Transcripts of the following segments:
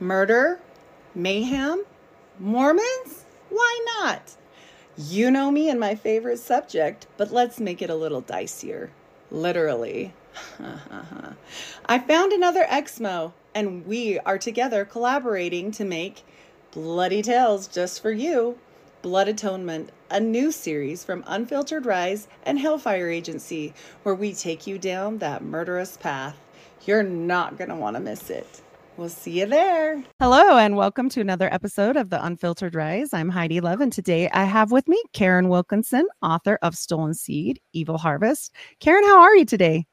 Murder? Mayhem? Mormons? Why not? You know me and my favorite subject, but let's make it a little dicier. Literally. I found another Exmo, and we are together collaborating to make Bloody Tales just for you Blood Atonement, a new series from Unfiltered Rise and Hellfire Agency, where we take you down that murderous path. You're not going to want to miss it. We'll see you there. Hello, and welcome to another episode of The Unfiltered Rise. I'm Heidi Love, and today I have with me Karin Wilkinson, author of Stolen Seed, Evil Harvest. Karin, how are you today?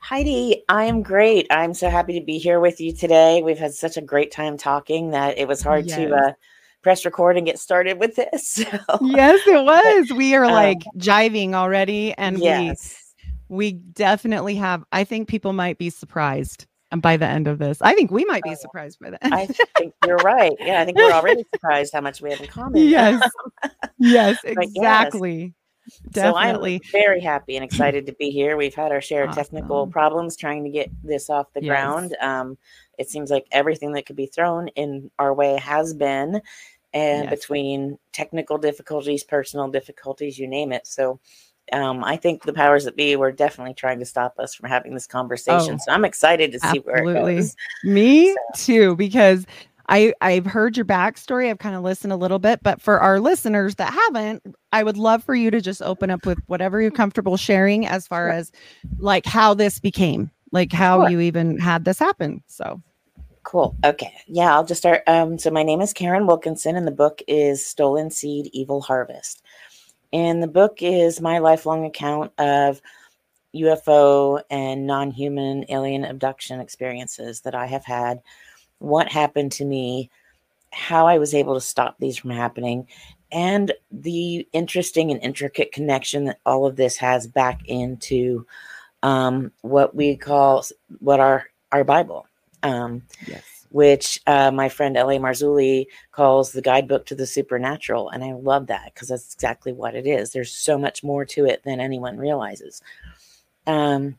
Heidi, I am great. I'm so happy to be here with you today. We've had such a great time talking that it was hard yes. to uh, press record and get started with this. So. Yes, it was. We are like um, jiving already, and yes. we we definitely have. I think people might be surprised by the end of this. I think we might be oh, surprised by that. I think you're right. Yeah, I think we're already surprised how much we have in common. Yes. yes, exactly. Yes. Definitely. So I'm very happy and excited to be here. We've had our share of technical problems trying to get this off the yes. ground. Um, it seems like everything that could be thrown in our way has been, and yes. between technical difficulties, personal difficulties, you name it. So um, I think the powers that be were definitely trying to stop us from having this conversation. Oh, so I'm excited to see absolutely. where it goes. Me so. too, because I I've heard your backstory. I've kind of listened a little bit, but for our listeners that haven't, I would love for you to just open up with whatever you're comfortable sharing as far as like how this became, like how sure. you even had this happen. So Cool. Okay. Yeah, I'll just start. Um, so my name is Karin Wilkinson, and the book is Stolen Seed Evil Harvest. And the book is my lifelong account of UFO and non human alien abduction experiences that I have had, what happened to me, how I was able to stop these from happening, and the interesting and intricate connection that all of this has back into um, what we call what our our Bible. Um, yes which uh, my friend L.A. Marzulli calls the guidebook to the supernatural. And I love that because that's exactly what it is. There's so much more to it than anyone realizes. Um,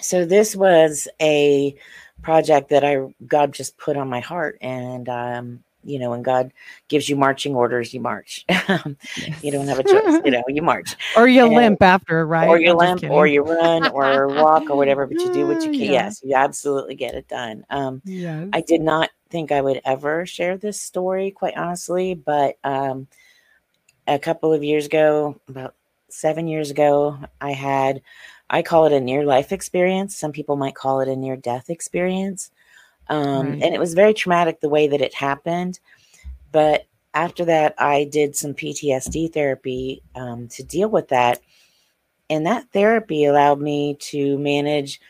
so this was a project that I God just put on my heart, and um, you know, when God gives you marching orders, you march. you don't have a choice, you know, you march. Or you and, limp after, right? Or you I'm limp, or you run, or walk, or whatever, but you do what you can. Yeah. Yes, you absolutely get it done. Um, yes. I did not think I would ever share this story, quite honestly, but um, a couple of years ago, about seven years ago, I had, I call it a near life experience. Some people might call it a near death experience. Um, right. And it was very traumatic the way that it happened. But after that, I did some PTSD therapy um, to deal with that. And that therapy allowed me to manage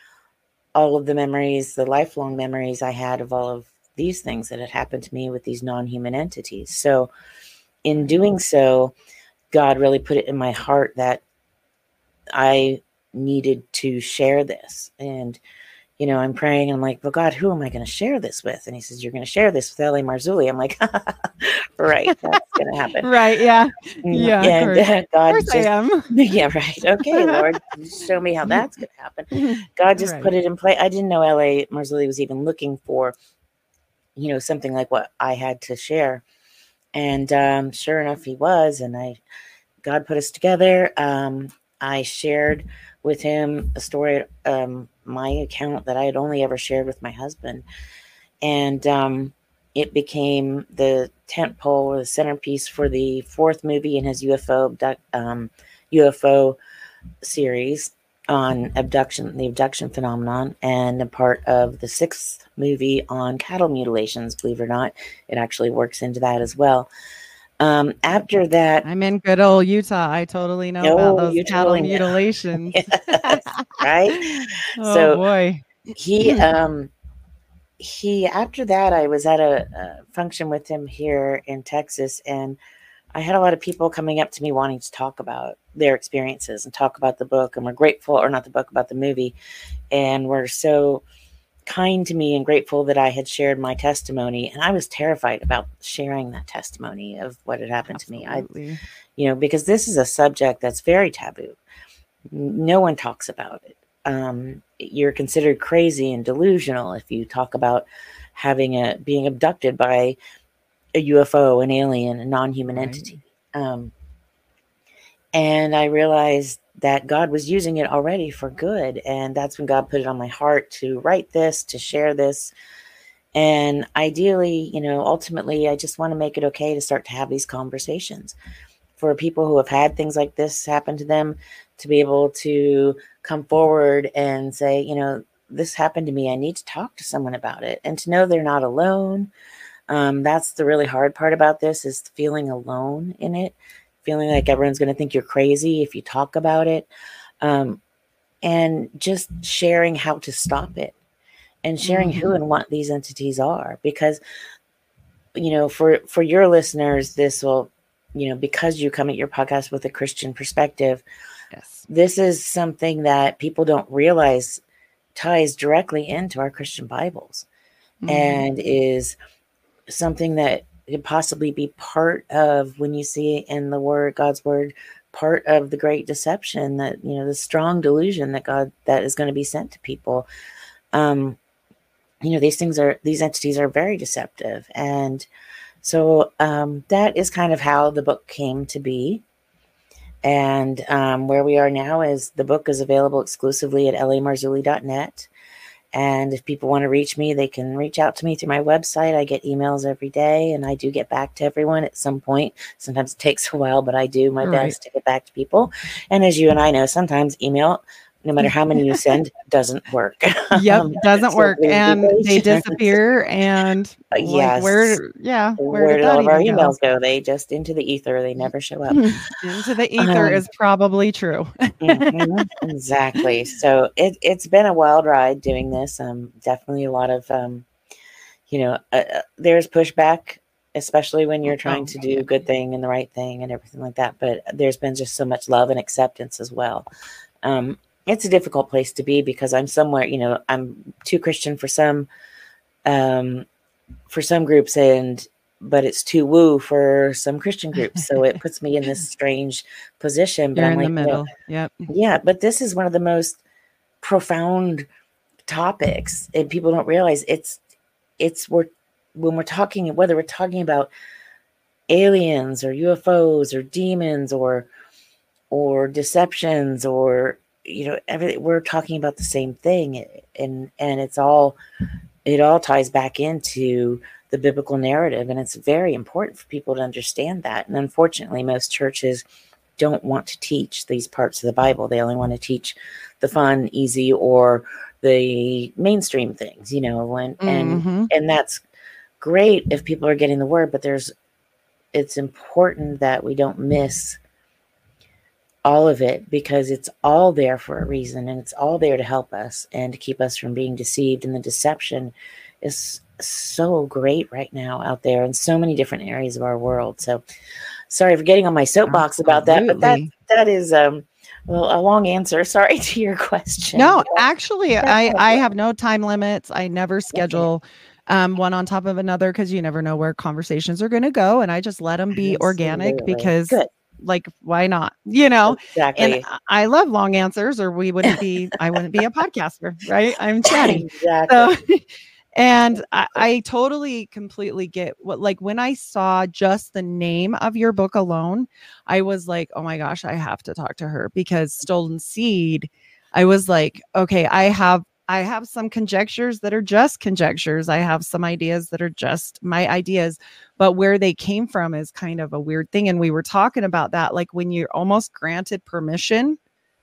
all of the memories, the lifelong memories I had of all of these things that had happened to me with these non human entities. So, in doing so, God really put it in my heart that I needed to share this. And you know, I'm praying and I'm like, well, God, who am I going to share this with? And he says, you're going to share this with L.A. Marzulli. I'm like, right, that's going to happen. right. Yeah. Mm, yeah. And uh, God just, I am. yeah, right. Okay, Lord, show me how that's going to happen. God just right. put it in play. I didn't know L.A. Marzulli was even looking for, you know, something like what I had to share. And um, sure enough, he was. And I, God put us together. Um, I shared with him a story, um, my account that I had only ever shared with my husband. And um, it became the tent pole or the centerpiece for the fourth movie in his UFO um, UFO series on abduction, the abduction phenomenon, and a part of the sixth movie on cattle mutilations. Believe it or not, it actually works into that as well. Um, after that, I'm in good old Utah. I totally know oh, about those cattle totally mutilations. yes, right? oh, so boy, he um he after that i was at a, a, function with him here in texas and i had a lot of people coming up to me wanting to talk about their experiences and talk about the book and we're grateful or not the book about the movie and we're so kind to me and grateful that i had shared my testimony and i was terrified about sharing that testimony of what had happened Absolutely. to me i you know because this is a subject that's very taboo no one talks about it um, you're considered crazy and delusional if you talk about having a being abducted by a UFO, an alien, a non-human right. entity. Um, and I realized that God was using it already for good, and that's when God put it on my heart to write this, to share this. And ideally, you know, ultimately, I just want to make it okay to start to have these conversations for people who have had things like this happen to them to be able to come forward and say, you know, this happened to me. I need to talk to someone about it and to know they're not alone. Um, that's the really hard part about this is feeling alone in it, feeling like everyone's going to think you're crazy if you talk about it. Um, and just sharing how to stop it and sharing mm-hmm. who and what these entities are because you know for for your listeners this will you know because you come at your podcast with a christian perspective Yes. This is something that people don't realize ties directly into our Christian Bibles mm-hmm. and is something that could possibly be part of when you see in the word God's word part of the great deception that you know the strong delusion that God that is going to be sent to people. Um you know these things are these entities are very deceptive. And so um that is kind of how the book came to be. And um, where we are now is the book is available exclusively at lamarzulli.net. And if people want to reach me, they can reach out to me through my website. I get emails every day and I do get back to everyone at some point. Sometimes it takes a while, but I do my right. best to get back to people. And as you and I know, sometimes email no matter how many you send, doesn't work. Yep, um, doesn't so work, and they disappear. And uh, like, yes, where? Yeah, where, where did, all of our emails go? go? They just into the ether. They never show up. into the ether um, is probably true. mm-hmm, exactly. So it it's been a wild ride doing this. Um, definitely a lot of um, you know, uh, uh there's pushback especially when you're trying to do a good thing and the right thing and everything like that. But there's been just so much love and acceptance as well. Um, it's a difficult place to be because I'm somewhere, you know, I'm too Christian for some um for some groups and but it's too woo for some Christian groups. So it puts me in this strange position. But You're I'm in like, the middle. yep. Yeah, but this is one of the most profound topics and people don't realize it's it's we're when we're talking whether we're talking about aliens or UFOs or demons or or deceptions or you know everything we're talking about the same thing and and it's all it all ties back into the biblical narrative and it's very important for people to understand that and unfortunately most churches don't want to teach these parts of the bible they only want to teach the fun easy or the mainstream things you know when and mm-hmm. and that's great if people are getting the word but there's it's important that we don't miss all of it because it's all there for a reason and it's all there to help us and to keep us from being deceived. And the deception is so great right now out there in so many different areas of our world. So sorry for getting on my soapbox Absolutely. about that, but that that is um well a long answer. Sorry to your question. No, actually I I have no time limits. I never schedule um, one on top of another because you never know where conversations are going to go. And I just let them be Absolutely. organic because Good like why not? You know? Exactly. And i love long answers or we wouldn't be i wouldn't be a podcaster right? I'm chatty. Exactly. so and I, I totally completely get what like when i saw just the name of your book alone i was like oh my gosh i have to talk to her because stolen seed i was like okay i have I have some conjectures that are just conjectures. I have some ideas that are just my ideas, but where they came from is kind of a weird thing. And we were talking about that, like when you're almost granted permission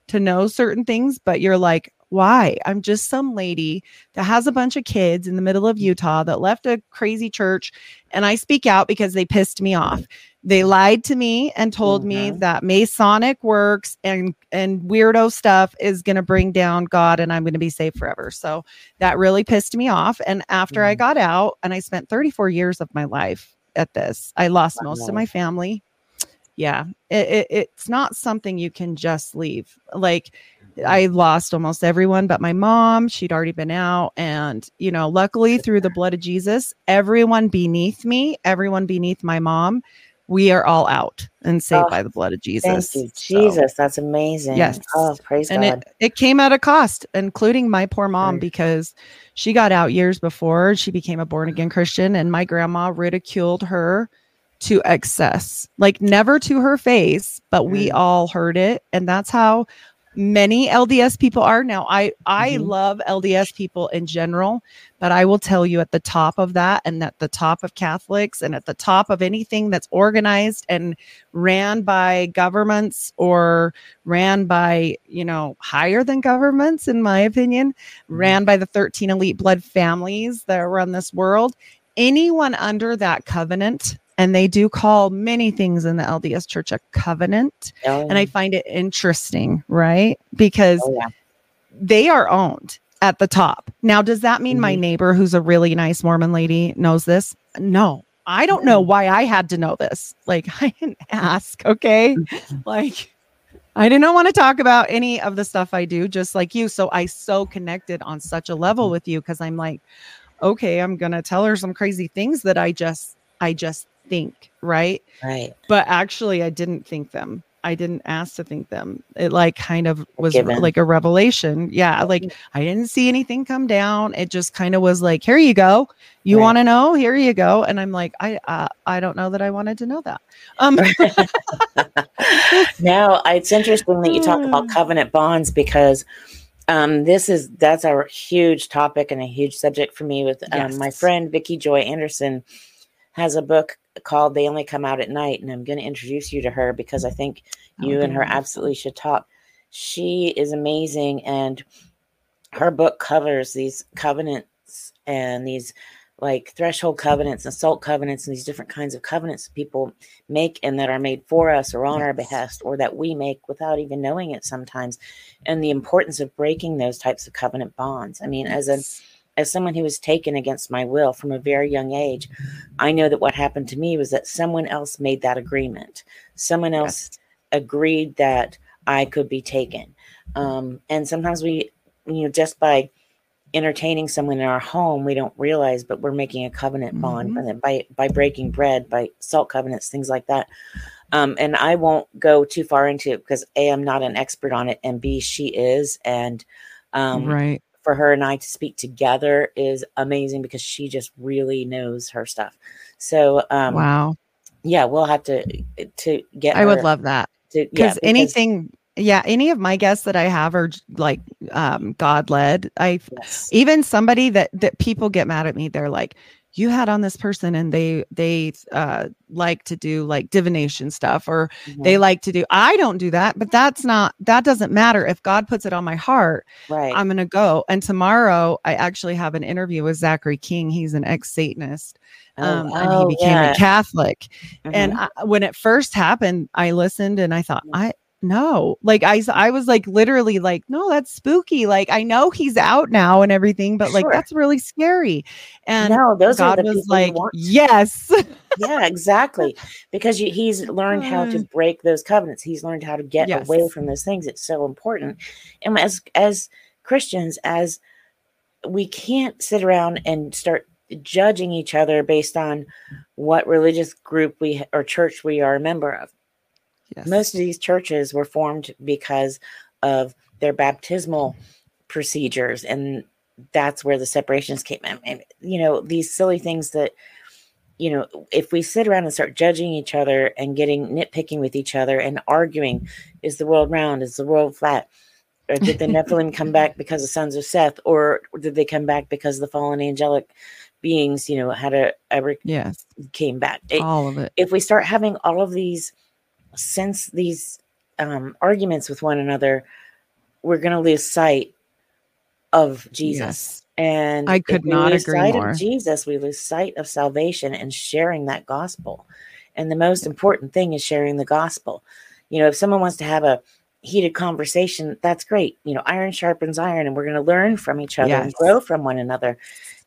to know certain things, but you're like, why? I'm just some lady that has a bunch of kids in the middle of mm. Utah that left a crazy church and I speak out because they pissed me off. They lied to me and told mm-hmm. me that Masonic works and and weirdo stuff is going to bring down God and I'm going to be saved forever. So that really pissed me off. And after mm-hmm. I got out, and I spent 34 years of my life at this, I lost wow. most of my family. Yeah, it, it, it's not something you can just leave. Like I lost almost everyone but my mom. She'd already been out. And, you know, luckily through the blood of Jesus, everyone beneath me, everyone beneath my mom, we are all out and saved oh, by the blood of Jesus. Thank you, Jesus. So, that's amazing. Yes. Oh, praise and God. It, it came at a cost, including my poor mom, right. because she got out years before she became a born again Christian, and my grandma ridiculed her to excess, like never to her face, but we mm. all heard it. And that's how many LDS people are now. I I mm-hmm. love LDS people in general, but I will tell you at the top of that and at the top of Catholics and at the top of anything that's organized and ran by governments or ran by, you know, higher than governments in my opinion, mm-hmm. ran by the 13 elite blood families that run this world. Anyone under that covenant and they do call many things in the LDS church a covenant. Oh, and I find it interesting, right? Because oh, yeah. they are owned at the top. Now, does that mean mm-hmm. my neighbor, who's a really nice Mormon lady, knows this? No. I don't know mm-hmm. why I had to know this. Like, I didn't ask, okay? Mm-hmm. like, I didn't want to talk about any of the stuff I do, just like you. So I so connected on such a level mm-hmm. with you because I'm like, okay, I'm gonna tell her some crazy things that I just I just think, right? Right. But actually, I didn't think them. I didn't ask to think them. It like kind of was Given. like a revelation. Yeah. Like. I didn't see anything come down. It just kind of was like, here you go. You right. want to know? Here you go. And I'm like, I, uh, I don't know that I wanted to know that. Um, now it's interesting that you talk about covenant bonds because um, this is, that's a huge topic and a huge subject for me with um, yes. my friend, Vicki Joy Anderson has a book called They Only Come Out at Night. And I'm going to introduce you to her because I think oh, you and her absolutely should talk. She is amazing. And her book covers these covenants and these like threshold covenants and salt covenants and these different kinds of covenants people make and that are made for us or on yes. our behest or that we make without even knowing it sometimes and the importance of breaking those types of covenant bonds i mean yes. as a as someone who was taken against my will from a very young age, I know that what happened to me was that someone else made that agreement. Someone else yes. agreed that I could be taken. Um, and sometimes we, you know, just by entertaining someone in our home, we don't realize, but we're making a covenant bond mm-hmm. by by breaking bread, by salt covenants, things like that. Um, and I won't go too far into it because a I'm not an expert on it, and b she is, and um, right for her and I to speak together is amazing because she just really knows her stuff. So, um, wow, yeah, we'll have to to get. I would love that to, yeah, because anything. Yeah, any of my guests that I have are like um, God led. I yes. even somebody that that people get mad at me. They're like, you had on this person and they they uh like to do like divination stuff or mm-hmm. they like to do i don't do that but that's not that doesn't matter if god puts it on my heart right i'm gonna go and tomorrow i actually have an interview with zachary king he's an ex-satanist oh, um, oh, and he became yeah. a catholic mm-hmm. and I, when it first happened i listened and i thought i no like i i was like literally like no that's spooky like i know he's out now and everything but like that's really scary. And no those god are was like yes. Yeah exactly because you, he's learned how to uh. break those covenants he's learned how to get yes. away from those things it's so important and as as christians as we can't sit around and start judging each other based on what religious group we or church we are a member of Yes. Most of these churches were formed because of their baptismal procedures, and that's where the separations came in. And, you know, these silly things that, you know, if we sit around and start judging each other and getting nitpicking with each other and arguing, is the world round? Is the world flat? Or did the Nephilim come back because the sons of Seth? Or did they come back because the fallen angelic beings, you know, had a, a yes came back? It, all of it. If we start having all of these since these um, arguments with one another, we're going to lose sight of Jesus. Yes. And I could not agree sight more. Of Jesus, we lose sight of salvation and sharing that gospel. And the most important thing is sharing the gospel. You know, if someone wants to have a heated conversation, that's great. You know, iron sharpens iron, and we're going to learn from each other yes. and grow from one another.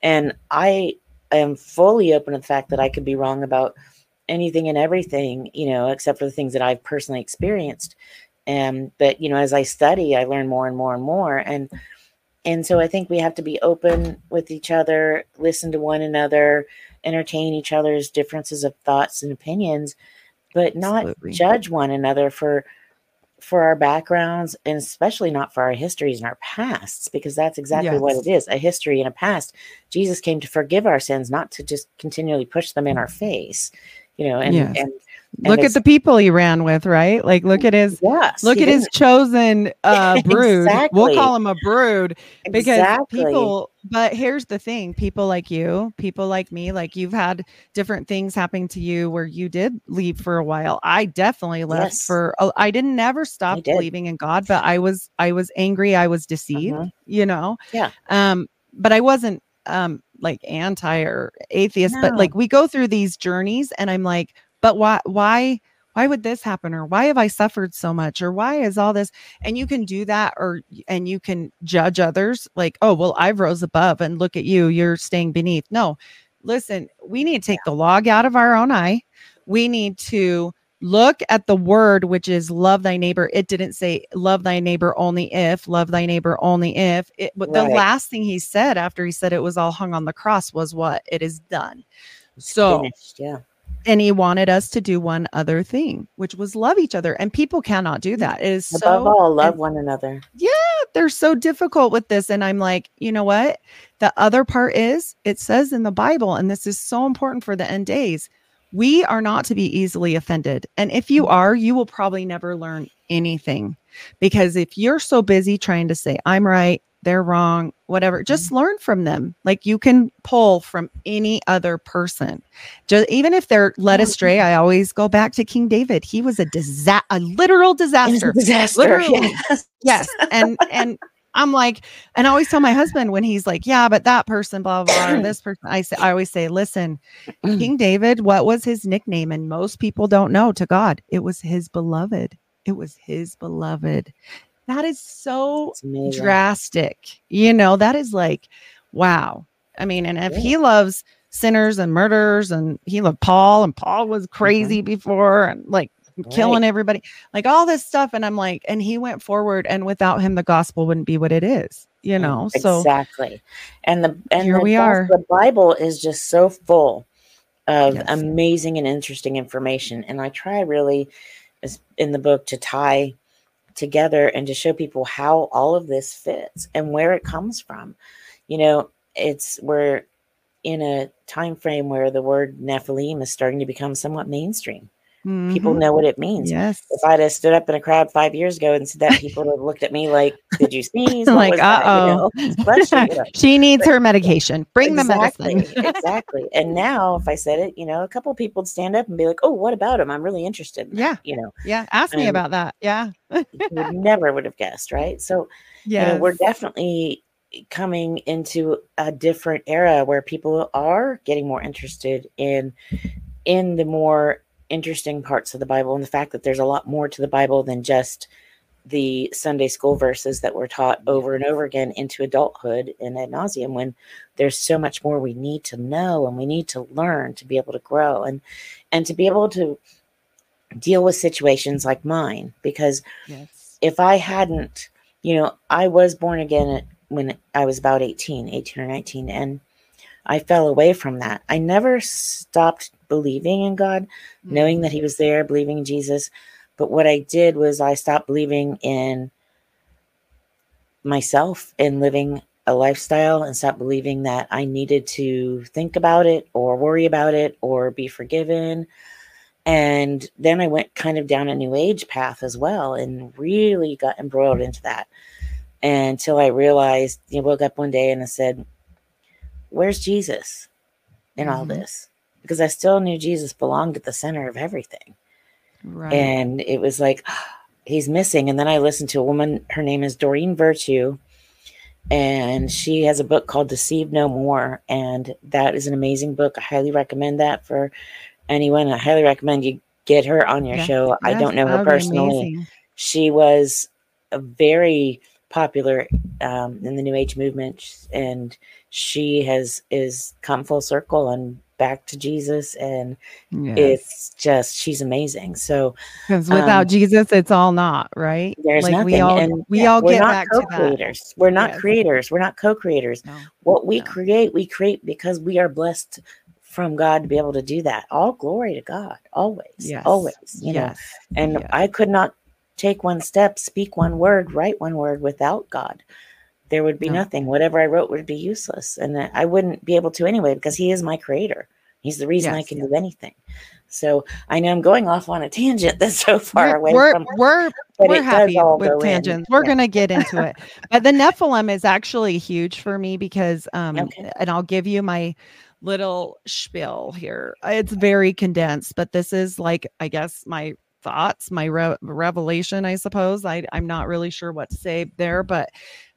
And I am fully open to the fact that I could be wrong about anything and everything, you know, except for the things that I've personally experienced. And but you know, as I study, I learn more and more and more. And and so I think we have to be open with each other, listen to one another, entertain each other's differences of thoughts and opinions, but not Absolutely. judge one another for for our backgrounds and especially not for our histories and our pasts because that's exactly yes. what it is a history and a past jesus came to forgive our sins not to just continually push them in our face you know and yes. and look at the people he ran with, right? Like look at his yes, look at his chosen uh brood. exactly. We'll call him a brood because exactly. people but here's the thing, people like you, people like me, like you've had different things happen to you where you did leave for a while. I definitely left yes. for I didn't never stop believing in God, but I was I was angry, I was deceived, uh-huh. you know. Yeah. Um but I wasn't um like anti or atheist, no. but like we go through these journeys and I'm like but why why why would this happen? Or why have i suffered so much? Or why is all this? And you can do that or and you can judge others like oh well i've rose above and look at you you're staying beneath. No listen we need to take the log out of our own eye. We need to look at the word which is love thy neighbor it didn't say love thy neighbor only if love thy neighbor only if it but right. the last thing he said after he said it was all hung on the cross was what it is done so Finished, yeah and he wanted us to do one other thing, which was love each other. And people cannot do that. It is above so, all love one another. Yeah, they're so difficult with this. And I'm like, you know what? The other part is it says in the Bible, and this is so important for the end days. We are not to be easily offended. And if you are, you will probably never learn anything. Because if you're so busy trying to say, I'm right, they're wrong, whatever. Just mm-hmm. learn from them. Like you can pull from any other person. Just even if they're led astray, I always go back to King David. He was a disaster, a literal disaster. A disaster. Literally. Yes. yes. And and I'm like, and I always tell my husband when he's like, yeah, but that person, blah, blah, blah, this person, I say, I always say, listen, mm. King David, what was his nickname? And most people don't know to God. It was his beloved. It was his beloved. That is so drastic. You know, that is like, wow. I mean, and if yeah. he loves sinners and murderers and he loved Paul and Paul was mm-hmm. crazy mm-hmm. before and like right. killing everybody, like all this stuff. And I'm like, and he went forward and without him, the gospel wouldn't be what it is, you mm, know? So exactly. And the, and here the, we are. The Bible is just so full of yes. amazing and interesting information. And I try really in the book to tie together and to show people how all of this fits and where it comes from. You know, it's we're in a time frame where the word Nephilim is starting to become somewhat mainstream. Mm-hmm. People know what it means. Yes. If I'd have stood up in a crowd five years ago and said that, people would have looked at me like, "Did you sneeze?" like, uh oh, she needs but, her medication. Bring exactly, the medicine. exactly. And now, if I said it, you know, a couple people would stand up and be like, "Oh, what about him? I'm really interested." Yeah. You know. Yeah. Ask me about that. Yeah. would never would have guessed, right? So, yeah, you know, we're definitely coming into a different era where people are getting more interested in in the more interesting parts of the Bible and the fact that there's a lot more to the Bible than just the Sunday school verses that were taught over and over again into adulthood and ad nauseum when there's so much more we need to know and we need to learn to be able to grow and and to be able to deal with situations like mine because yes. if I hadn't you know I was born again when I was about 18 18 or 19 and I fell away from that. I never stopped believing in God, mm-hmm. knowing that He was there, believing in Jesus. But what I did was I stopped believing in myself and living a lifestyle and stopped believing that I needed to think about it or worry about it or be forgiven. And then I went kind of down a new age path as well and really got embroiled into that until I realized, you know, woke up one day and I said, where's Jesus in mm-hmm. all this? Because I still knew Jesus belonged at the center of everything. Right. And it was like, he's missing. And then I listened to a woman, her name is Doreen Virtue, and she has a book called Deceive No More. And that is an amazing book. I highly recommend that for anyone, I highly recommend you get her on your yeah. show. I don't know her personally. She was a very popular um, in the New Age movement, and she has is come full circle and back to Jesus, and yes. it's just she's amazing. So because without um, Jesus, it's all not right. There's like nothing. We all and we yeah, all get back to that. We're not yes. creators. We're not co-creators. No, what we no. create, we create because we are blessed from God to be able to do that. All glory to God, always, yes. always. You yes. know, and. I could not take one step, speak one word, write one word without God. There would be no. nothing. Whatever I wrote would be useless, and I wouldn't be able to anyway because He is my creator. He's the reason I can do anything. So I know I'm going off on a tangent that's so far we're, away. We're from, we're we're happy with tangents. In. We're yeah. gonna get into it. But the Nephilim is actually huge for me because um okay. and I'll give you my little spiel here. It's very condensed, but this is like, I guess, my thoughts, my re- revelation, I suppose. I, I'm not really sure what to say there, but.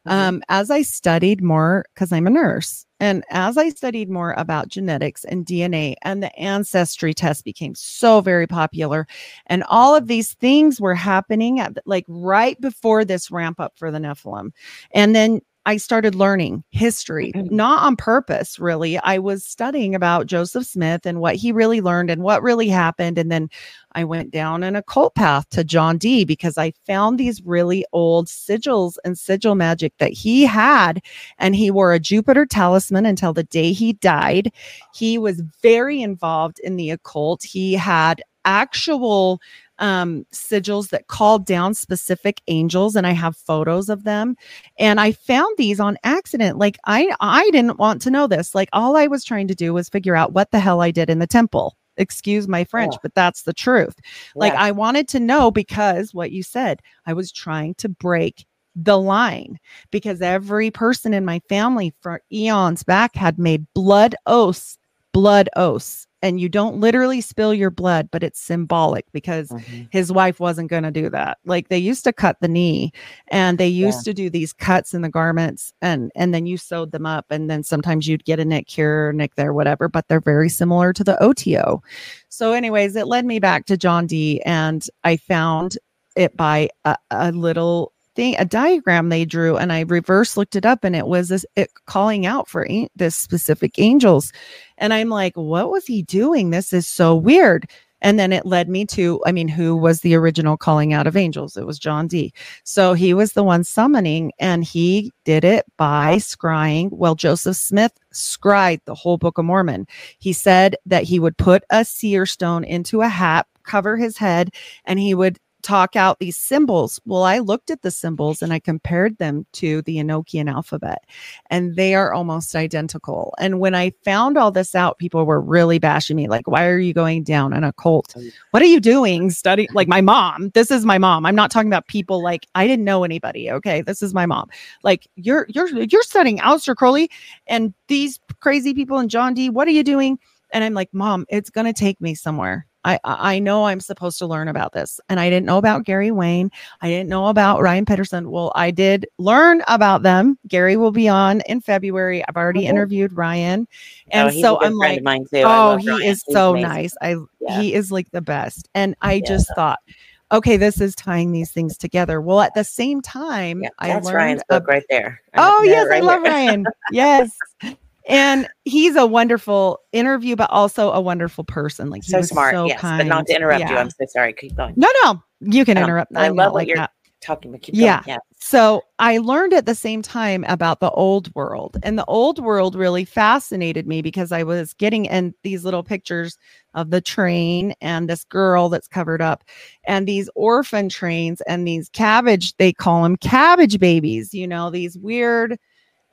Um, as I studied more, because I'm a nurse, and as I studied more about genetics and DNA, and the ancestry test became so very popular, and all of these things were happening at like right before this ramp up for the Nephilim. And then I started learning history, mm-hmm. not on purpose, really. I was studying about Joseph Smith and what he really learned and what really happened. And then I went down an occult path to John Dee because I found these really old sigils and sigil magic that he had. And he wore a Jupiter talisman until the day he died. He was very involved in the occult. He had actual um, sigils that called down specific angels, and I have photos of them. And I found these on accident. Like I, I didn't want to know this. Like all I was trying to do was figure out what the hell I did in the temple. Excuse my French, yeah. but that's the truth. Yeah. Like I wanted to know because what you said, I was trying to break the line because every person in my family for eons back had made blood oaths, blood oaths and you don't literally spill your blood, but it's symbolic because mm-hmm. his wife wasn't going to do that. Like they used to cut the knee and they used yeah. to do these cuts in the garments and and then you sewed them up and then sometimes you'd get a nick here, nick there, whatever, but they're very similar to the OTO. So anyways, it led me back to John Dee and I found it by a, a little thing, a diagram they drew, and I reverse looked it up, and it was this it calling out for an- this specific angels, and I'm like, what was he doing? This is so weird. And then it led me to, I mean, who was the original calling out of angels? It was John Dee. So he was the one summoning, and he did it by scrying. Well, Joseph Smith scried the whole Book of Mormon. He said that he would put a seer stone into a hat, cover his head, and he would talk out these symbols. Well, I looked at the symbols and I compared them to the Enochian alphabet, and they are almost identical. And when I found all this out, people were really bashing me, like, why are you going down an occult? Oh, what are you doing? studying? like my mom. This is my mom. I'm not talking about people like I didn't know anybody. Okay. This is my mom. Like you're you're you're studying Aleister Crowley and these crazy people and John Dee. What are you doing? And I'm like, Mom, it's gonna take me somewhere. I I know I'm supposed to learn about this, and I didn't know about Gary Wayne. I didn't know about Ryan Pitterson. Well, I did learn about them. Gary will be on in February. I've already oh. interviewed Ryan, oh, and oh, so I'm like, oh, he Ryan. is he's so amazing. nice. I yeah. he is like the best, and I yeah. just thought okay, this is tying these things together. Well, at the same time, yeah, I learned Ryan's book right there. I'm oh yes, right I love Ryan. yes, and he's a wonderful interview, but also a wonderful person. Like so smart, so yes. Kind. But not to interrupt yeah. you. I'm so sorry. Keep going. No, no, you can interrupt. I love what like you're that. talking about. Yeah. yeah. So I learned at the same time about the old world, and the old world really fascinated me because I was getting in these little pictures of the train and this girl that's covered up, and these orphan trains and these cabbage. They call them cabbage babies. You know these weird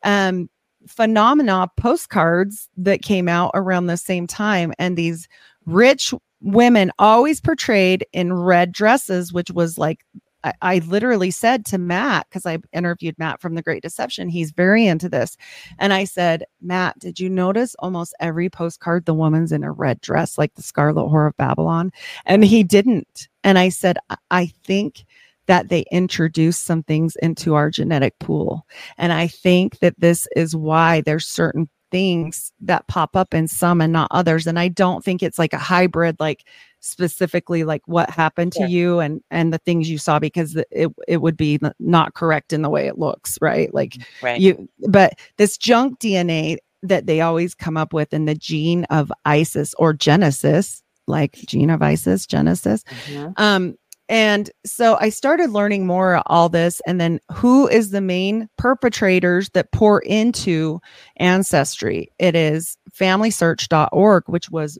um phenomena postcards that came out around the same time and these rich women always portrayed in red dresses which was like I, I literally said to Matt, because I interviewed Matt from The Great Deception, he's very into this. And I said, Matt, did you notice almost every postcard the woman's in a red dress, like the Scarlet Whore of Babylon? And he didn't. And I said, I think that they introduce some things into our genetic pool. And I think that this is why there's certain things that pop up in some and not others and i don't think it's like a hybrid like specifically like what happened to yeah. you and and the things you saw because it it would be not correct in the way it looks right like mm-hmm. right. you but this junk dna that they always come up with in the gene of isis or genesis like gene of isis genesis mm-hmm. um and so I started learning more all this. And then who is the main perpetrators that pour into ancestry? It is familysearch.org, which was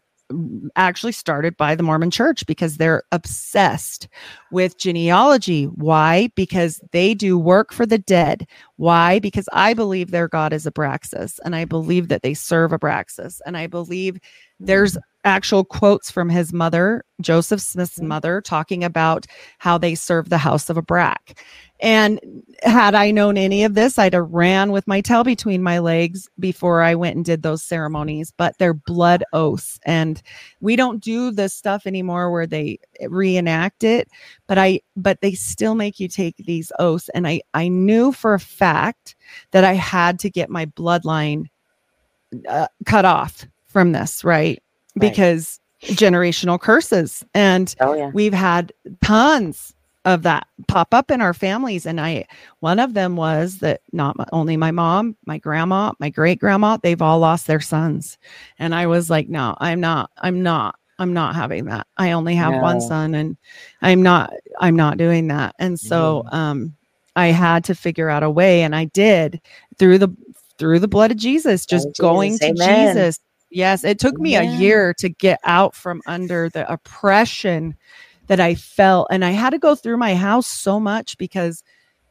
actually started by the Mormon church because they're obsessed with genealogy. Why? Because they do work for the dead. Why? Because I believe their God is Abraxas and I believe that they serve Abraxas and I believe there's actual quotes from his mother, Joseph Smith's mm-hmm. mother, talking about how they serve the house of Abrac. And had I known any of this, I'd have ran with my tail between my legs before I went and did those ceremonies. But they're blood oaths, and we don't do the stuff anymore where they reenact it. But I, but they still make you take these oaths. And I, I knew for a fact that I had to get my bloodline uh, cut off from this, right? Because generational curses and oh, yeah. we've had tons of that pop up in our families and i one of them was that not only my mom my grandma my great grandma they've all lost their sons and i was like no i'm not i'm not i'm not having that i only have no. one son and i'm not i'm not doing that and so mm. um i had to figure out a way and i did through the through the blood of jesus just oh, going to Amen. jesus Yes, it took me yeah. a year to get out from under the oppression that I felt. And I had to go through my house so much because,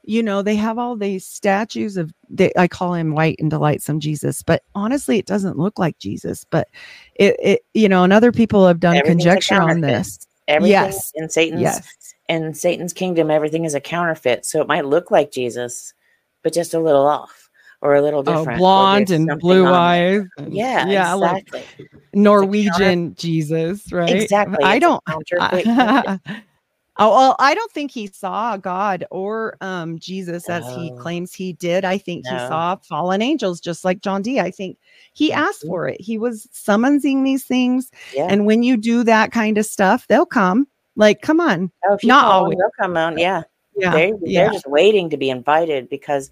you know, they have all these statues of, they, I call him white and delightsome Jesus, but honestly, it doesn't look like Jesus. But it, it you know, and other people have done conjecture on this. Everything yes. in Satan's yes. in Satan's kingdom, everything is a counterfeit. So it might look like Jesus, but just a little off or a little oh, different. Oh, blonde and blue eyes. Yeah, yeah, exactly. like Norwegian Jesus, right? Exactly. I don't. I, oh well, I don't think he saw God or um, Jesus as he claims he did. I think no. he saw fallen angels, just like John Dee. I think he asked mm-hmm. for it. He was summoning these things, yeah. and when you do that kind of stuff, they'll come. Like, come on, oh, not always. They'll come on. Yeah, yeah. They, they're yeah. just waiting to be invited because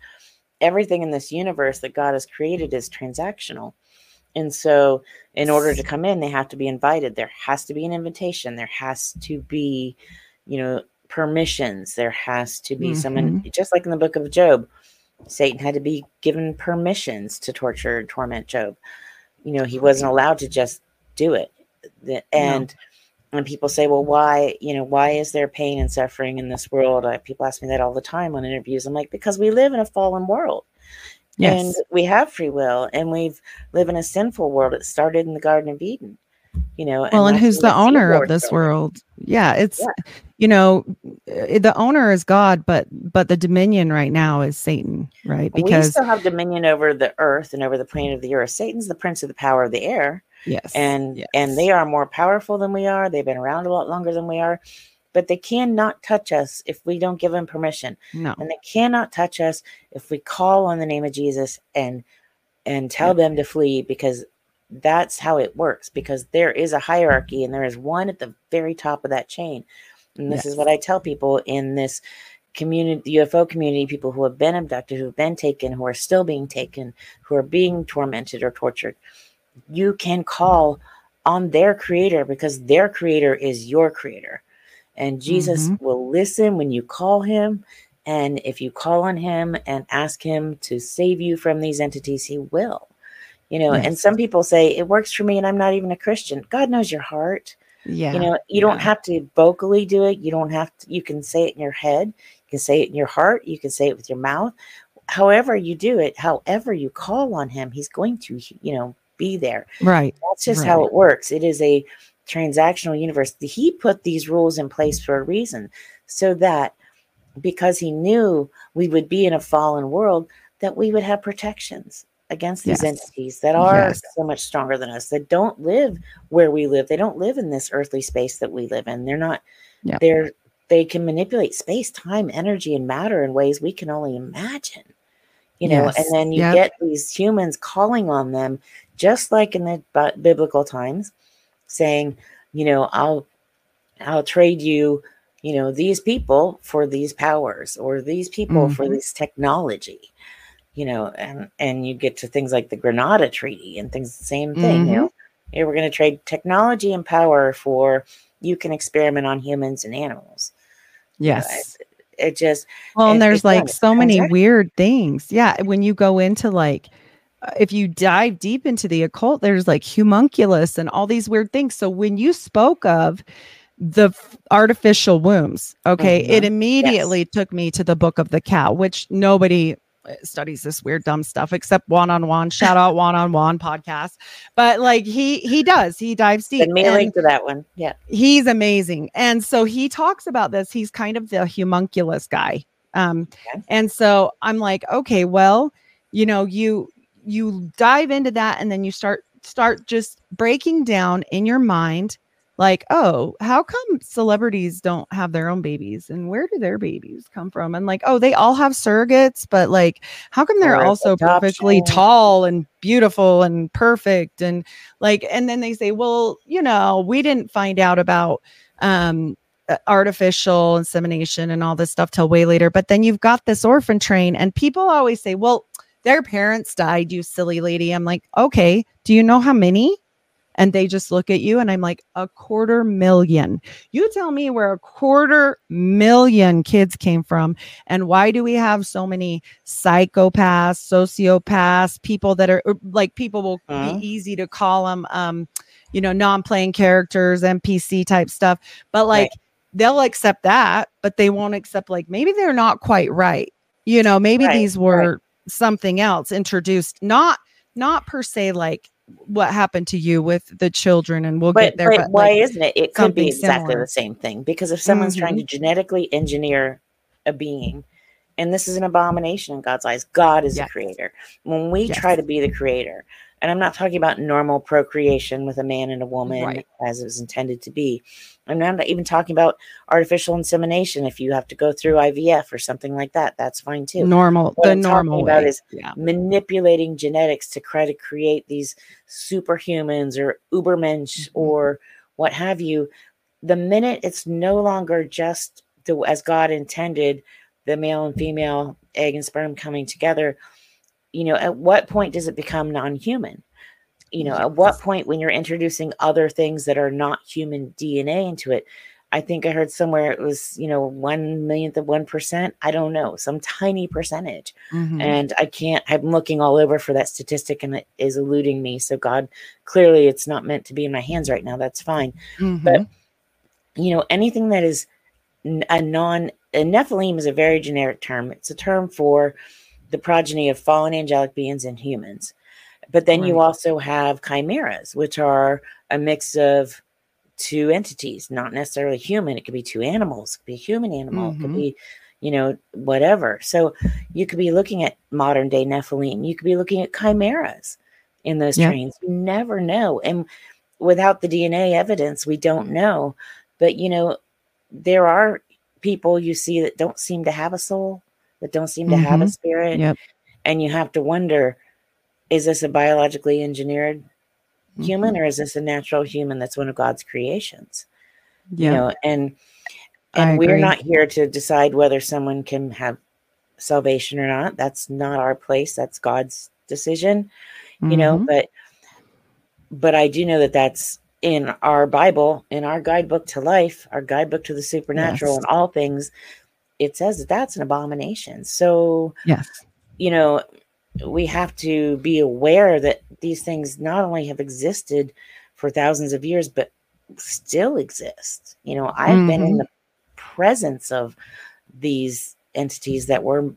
everything in this universe that God has created is transactional. And so, in order to come in, they have to be invited. There has to be an invitation. There has to be, you know, permissions. There has to be mm-hmm. someone, just like in the book of Job, Satan had to be given permissions to torture and torment Job. You know, he wasn't allowed to just do it. And no and people say, well, why, you know, why is there pain and suffering in this world? People ask me that all the time on interviews. I'm like, because we live in a fallen world. Yes. And we have free will and we've live in a sinful world. It started in the Garden of Eden, you know. Well, and, and who's the owner of this world? Yeah, it's yeah. you know, eh, the owner is God, but but the dominion right now is Satan, right? Because we still have dominion over the earth and over the planet of the earth. Satan's the prince of the power of the air. Yes. And yes. and they are more powerful than we are. They've been around a lot longer than we are. But they cannot touch us if we don't give them permission. No. And they cannot touch us if we call on the name of Jesus and and tell them to flee because that's how it works because there is a hierarchy and there is one at the very top of that chain. And this yes. is what I tell people in this community UFO community people who have been abducted, who have been taken, who are still being taken, who are being tormented or tortured you can call on their creator because their creator is your creator. And Jesus mm-hmm. will listen when you call him. And if you call on him and ask him to save you from these entities, he will. You know, yes. and some people say it works for me and I'm not even a Christian. God knows your heart. Yeah. You know, you yeah. don't have to vocally do it. You don't have to, you can say it in your head. You can say it in your heart. You can say it with your mouth. However, you do it, however you call on him, he's going to, you know, be there. Right. That's just right. how it works. It is a transactional universe. He put these rules in place for a reason so that because he knew we would be in a fallen world, that we would have protections against these yes. entities that are yes. so much stronger than us, that don't live where we live. They don't live in this earthly space that we live in. They're not, yep. they're, they can manipulate space, time, energy, and matter in ways we can only imagine you know, yes. and then you yep. get these humans calling on them, just like in the biblical times, saying, you know, I'll I'll trade you, you know, these people for these powers or these people mm-hmm. for this technology, you know, and and you get to things like the Greada Treaty and things the same thing, mm-hmm. you know. Hey, we're going to trade technology and power for you can experiment on humans and animals. Yes. Know, it, just well, it, and there's like so many weird things. Yeah, when you go into like uh, if you dive deep into the occult, there's like homunculus and all these weird things. So when you spoke of the f- artificial wombs, okay, mm-hmm. it immediately yes. took me to the book of the cow, which nobody studies this weird dumb stuff except one on one. Shout out one on one podcast, but like he he does he dives deep. Send me a link to that one. Yeah, he's amazing, and so he talks about this. He's kind of the homunculus guy, um, okay. and so I'm like, okay, well, you know, you you dive into that and then you start start just breaking down in your mind like oh how come celebrities don't have their own babies? And where do their babies come from? And like oh they all have surrogates but like how come they're also perfectly tall and beautiful and perfect? And like and then they say well you know we didn't find out about um artificial insemination and all this stuff till way later but then you've got this orphan train. And people always say well their parents died, you silly lady. I'm like, okay, do you know how many? And they just look at you and I'm like, a quarter million. You tell me where a quarter million kids came from. And why do we have so many psychopaths, sociopaths, people that are like people will uh-huh. be easy to call them, um, you know, non playing characters, NPC type stuff. But like, right. they'll accept that, but they won't accept, like, maybe they're not quite right. You know, maybe right. these were. Right something else introduced not not per se like what happened to you with the children and we'll but, get there but, but why like isn't it it could be exactly similar. the same thing because if someone's mm-hmm. trying to genetically engineer a being and this is an abomination in god's eyes god is yes. the creator when we yes. try to be the creator and I'm not talking about normal procreation with a man and a woman right. as it was intended to be. I'm not even talking about artificial insemination. If you have to go through IVF or something like that, that's fine too. Normal, what the I'm normal about is yeah. manipulating genetics to try to create these superhumans or ubermensch mm-hmm. or what have you. The minute it's no longer just the as God intended, the male and female egg and sperm coming together you know at what point does it become non-human? You know at what point when you're introducing other things that are not human dna into it i think i heard somewhere it was you know one millionth of one percent i don't know some tiny percentage. Mm-hmm. and i can't i'm looking all over for that statistic and it is eluding me. So god clearly it's not meant to be in my hands right now that's fine. Mm-hmm. but you know anything that is a non a nephilim is a very generic term. It's a term for the progeny of fallen angelic beings and humans. But then right. you also have chimeras, which are a mix of two entities, not necessarily human. It could be two animals, it could be a human animal, mm-hmm. it could be, you know, whatever. So you could be looking at modern day Nephilim. You could be looking at chimeras in those yep. trains. You never know. And without the DNA evidence, we don't know. But, you know, there are people you see that don't seem to have a soul that don't seem to mm-hmm. have a mm-hmm. spirit. Yep. And you have to wonder is this a biologically engineered mm-hmm. human or is this a natural human that's one of God's creations? Yeah. You know, and and we're not here to decide whether someone can have salvation or not. That's not our place. That's God's decision. Mm-hmm. You know, mm-hmm. but but I do know that that's in our Bible, in our guidebook to life, our guidebook to the supernatural yes. and all things it says that that's an abomination. So, yes, you know, we have to be aware that these things not only have existed for thousands of years, but still exist. You know, I've mm-hmm. been in mm-hmm. the presence of these entities that were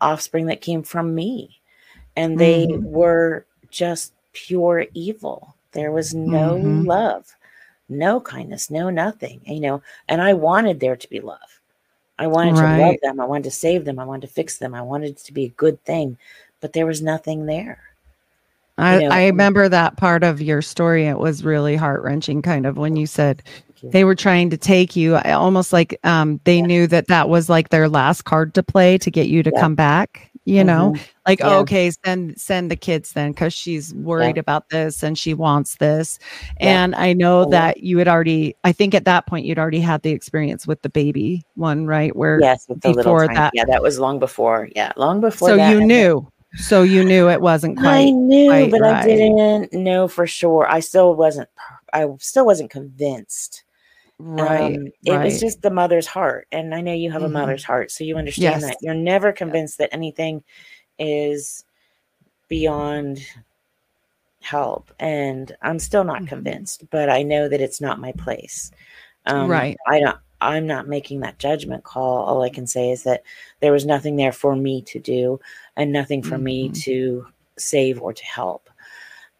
offspring that came from me, and they mm-hmm. were just pure evil. There was no mm-hmm. love, no kindness, no nothing, you know, and I wanted there to be love. I wanted right. to love them. I wanted to save them. I wanted to fix them. I wanted it to be a good thing, but there was nothing there. I, you know? I remember that part of your story. It was really heart wrenching, kind of when you said you. they were trying to take you, almost like um, they yeah. knew that that was like their last card to play to get you to yeah. come back. You know mm-hmm. like yeah. oh, okay send send the kids then because she's worried yeah. about this and she wants this yeah. and i know oh, that you had already i think at that point you'd already had the experience with the baby one right where yes before that yeah that was long before yeah long before so that, you knew so you knew it wasn't quite i knew quite but right. i didn't know for sure i still wasn't i still wasn't convinced Right. Um, it right. was just the mother's heart. And I know you have mm-hmm. a mother's heart, so you understand yes. that. You're never convinced that anything is beyond help. And I'm still not mm-hmm. convinced, but I know that it's not my place. Um, right. I don't I'm not making that judgment call. All I can say is that there was nothing there for me to do and nothing for mm-hmm. me to save or to help.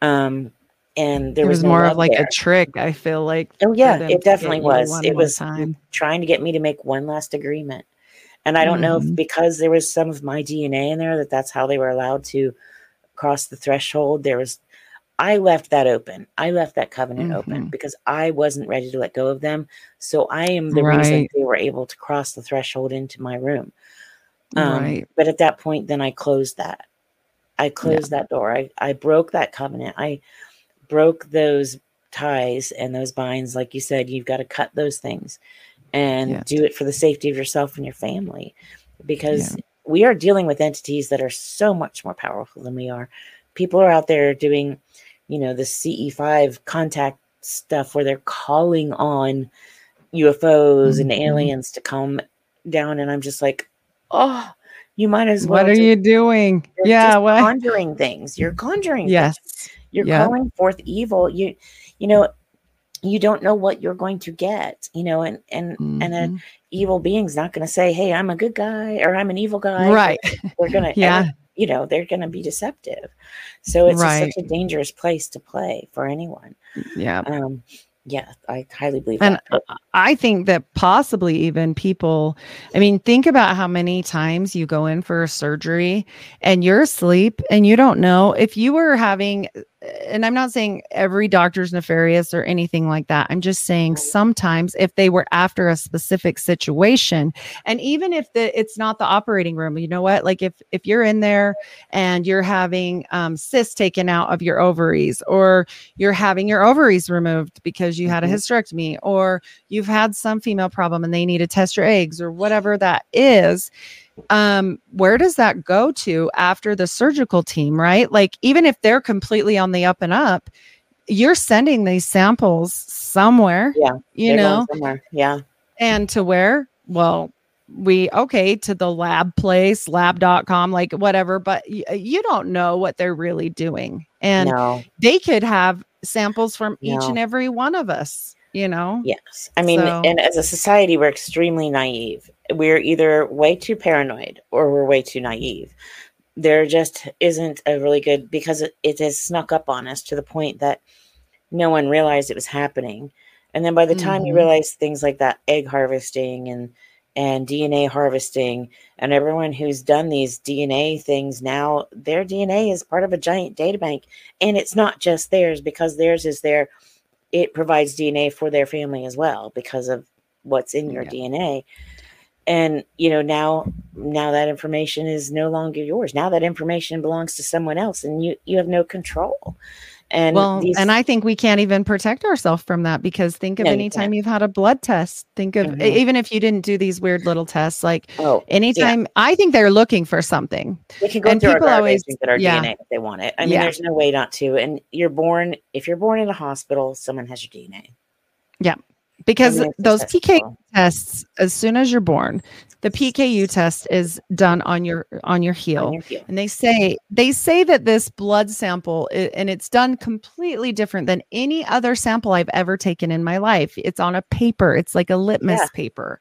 Um, and there it was, was no more of like there. a trick. I feel like. Oh yeah, it definitely was. It was time. trying to get me to make one last agreement, and I don't mm-hmm. know if mm-hmm. because there was some of my DNA in there that that's how they were allowed to cross the threshold. There was, I left that open. I left that covenant mm-hmm. open because I wasn't ready to let go of them. So I am the right. reason they were able to cross the threshold into my room. Um, right. But at that point, then I closed that. I closed yeah. that door. I, I broke that covenant. I broke those ties and those binds, like you said, you've got to cut those things and yes. do it for the safety of yourself and your family because yeah. we are dealing with entities that are so much more powerful than we are. People are out there doing, you know, the CE5 contact stuff where they're calling on UFOs mm-hmm. and aliens to come down. And I'm just like, oh, you might as well. What are you doing? Yeah, what? conjuring things. You're conjuring. Yes. Things. You're yep. calling forth evil. You, you know, you don't know what you're going to get. You know, and and mm-hmm. and an evil being's not going to say, "Hey, I'm a good guy" or "I'm an evil guy." Right. They're going to. yeah. you know, they're going to be deceptive. So it's right. such a dangerous place to play for anyone. Yeah. Um, yeah, I highly believe and that. I think that possibly even people, I mean, think about how many times you go in for a surgery and you're asleep and you don't know if you were having and I'm not saying every doctor's nefarious or anything like that. I'm just saying sometimes if they were after a specific situation, and even if the it's not the operating room, you know what? Like if if you're in there and you're having um, cysts taken out of your ovaries, or you're having your ovaries removed because you had a mm-hmm. hysterectomy, or you've had some female problem and they need to test your eggs, or whatever that is um where does that go to after the surgical team right like even if they're completely on the up and up you're sending these samples somewhere yeah you know somewhere. yeah and to where well we okay to the lab place lab.com like whatever but y- you don't know what they're really doing and no. they could have samples from no. each and every one of us you know yes i mean so. and as a society we're extremely naive we're either way too paranoid or we're way too naive there just isn't a really good because it, it has snuck up on us to the point that no one realized it was happening and then by the time mm-hmm. you realize things like that egg harvesting and and DNA harvesting and everyone who's done these DNA things now their DNA is part of a giant data bank and it's not just theirs because theirs is there it provides DNA for their family as well because of what's in your yeah. DNA. And you know now now that information is no longer yours. Now that information belongs to someone else and you you have no control. And well, these, and I think we can't even protect ourselves from that because think of no, any time you have had a blood test. Think of mm-hmm. even if you didn't do these weird little tests, like oh, anytime yeah. I think they're looking for something. They can go and through people our always get our yeah. DNA if they want it. I mean, yeah. there's no way not to. And you're born if you're born in a hospital, someone has your DNA. Yeah because those PK tests, as soon as you're born, the PKU test is done on your on your heel, on your heel. and they say they say that this blood sample and it's done completely different than any other sample I've ever taken in my life. It's on a paper. It's like a litmus yeah. paper,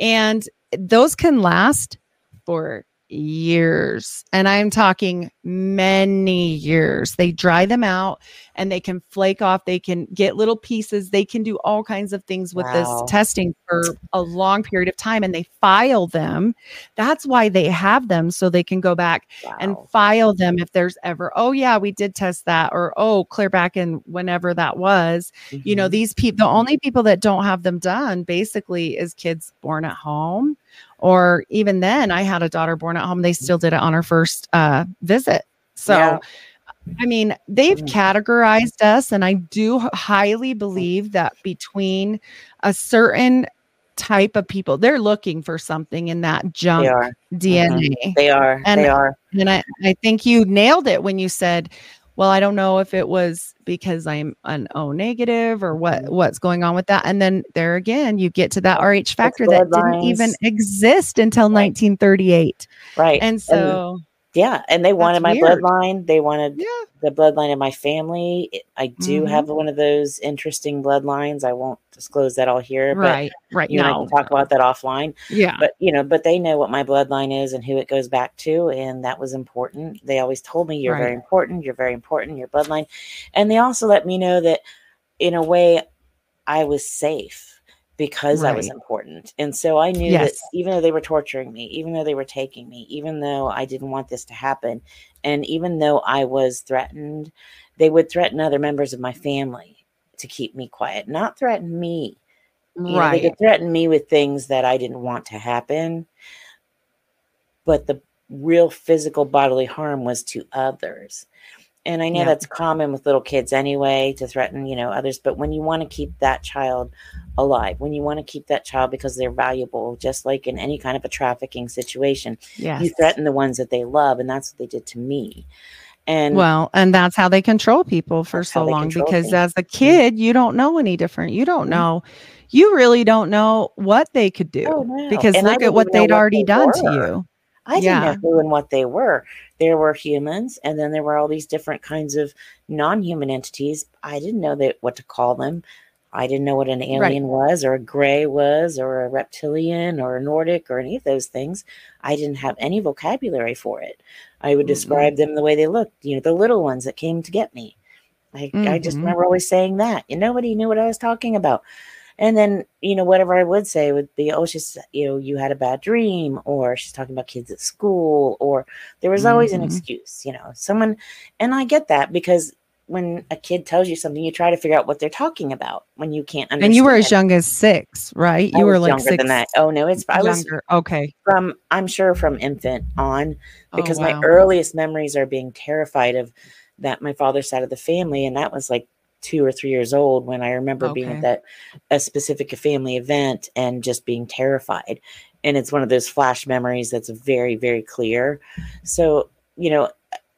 and those can last for years. And I'm talking many years. They dry them out and they can flake off. They can get little pieces. They can do all kinds of things with wow. this testing for a long period of time and they file them. That's why they have them so they can go back wow. and file them if there's ever, oh, yeah, we did test that, or oh, clear back in whenever that was. Mm-hmm. You know, mm-hmm. these people, the only people that don't have them done basically is kids born at home or even then I had a daughter born at home. They still did it on her first uh, visit. So, yeah. I mean, they've mm. categorized us, and I do highly believe that between a certain type of people, they're looking for something in that junk DNA. Mm-hmm. They are. And, they are. And I, I think you nailed it when you said, well, I don't know if it was because I'm an O negative or what mm-hmm. what's going on with that. And then there again, you get to that RH factor that didn't even exist until right. 1938. Right. And so and yeah, and they wanted my weird. bloodline. They wanted yeah. the bloodline of my family. I do mm-hmm. have one of those interesting bloodlines. I won't disclose that all here, right? But, right. You I can talk about that offline. Yeah. But you know, but they know what my bloodline is and who it goes back to, and that was important. They always told me, "You're right. very important. You're very important. Your bloodline," and they also let me know that, in a way, I was safe because right. I was important. And so I knew yes. that even though they were torturing me, even though they were taking me, even though I didn't want this to happen, and even though I was threatened, they would threaten other members of my family to keep me quiet, not threaten me. You right. Know, they could threaten me with things that I didn't want to happen. But the real physical bodily harm was to others. And I know yeah. that's common with little kids anyway to threaten, you know, others. But when you want to keep that child alive, when you want to keep that child because they're valuable, just like in any kind of a trafficking situation, yes. you threaten the ones that they love. And that's what they did to me. And well, and that's how they control people for so long because things. as a mm-hmm. kid, you don't know any different. You don't mm-hmm. know, you really don't know what they could do oh, no. because and look at what they'd already done were. to you. I didn't know who and what they were. There were humans, and then there were all these different kinds of non-human entities. I didn't know that what to call them. I didn't know what an alien right. was, or a gray was, or a reptilian, or a Nordic, or any of those things. I didn't have any vocabulary for it. I would mm-hmm. describe them the way they looked. You know, the little ones that came to get me. I, mm-hmm. I just mm-hmm. remember always saying that. And nobody knew what I was talking about. And then, you know, whatever I would say would be, oh, she's, you know, you had a bad dream, or she's talking about kids at school, or there was always mm-hmm. an excuse, you know, someone, and I get that because when a kid tells you something, you try to figure out what they're talking about when you can't understand. And you were as young as six, right? You were like younger six, than that. Oh no, it's I younger. Was okay. From I'm sure from infant on, oh, because oh, wow. my earliest memories are being terrified of that my father's side of the family, and that was like two or three years old when I remember okay. being at that a specific family event and just being terrified. And it's one of those flash memories that's very, very clear. So, you know,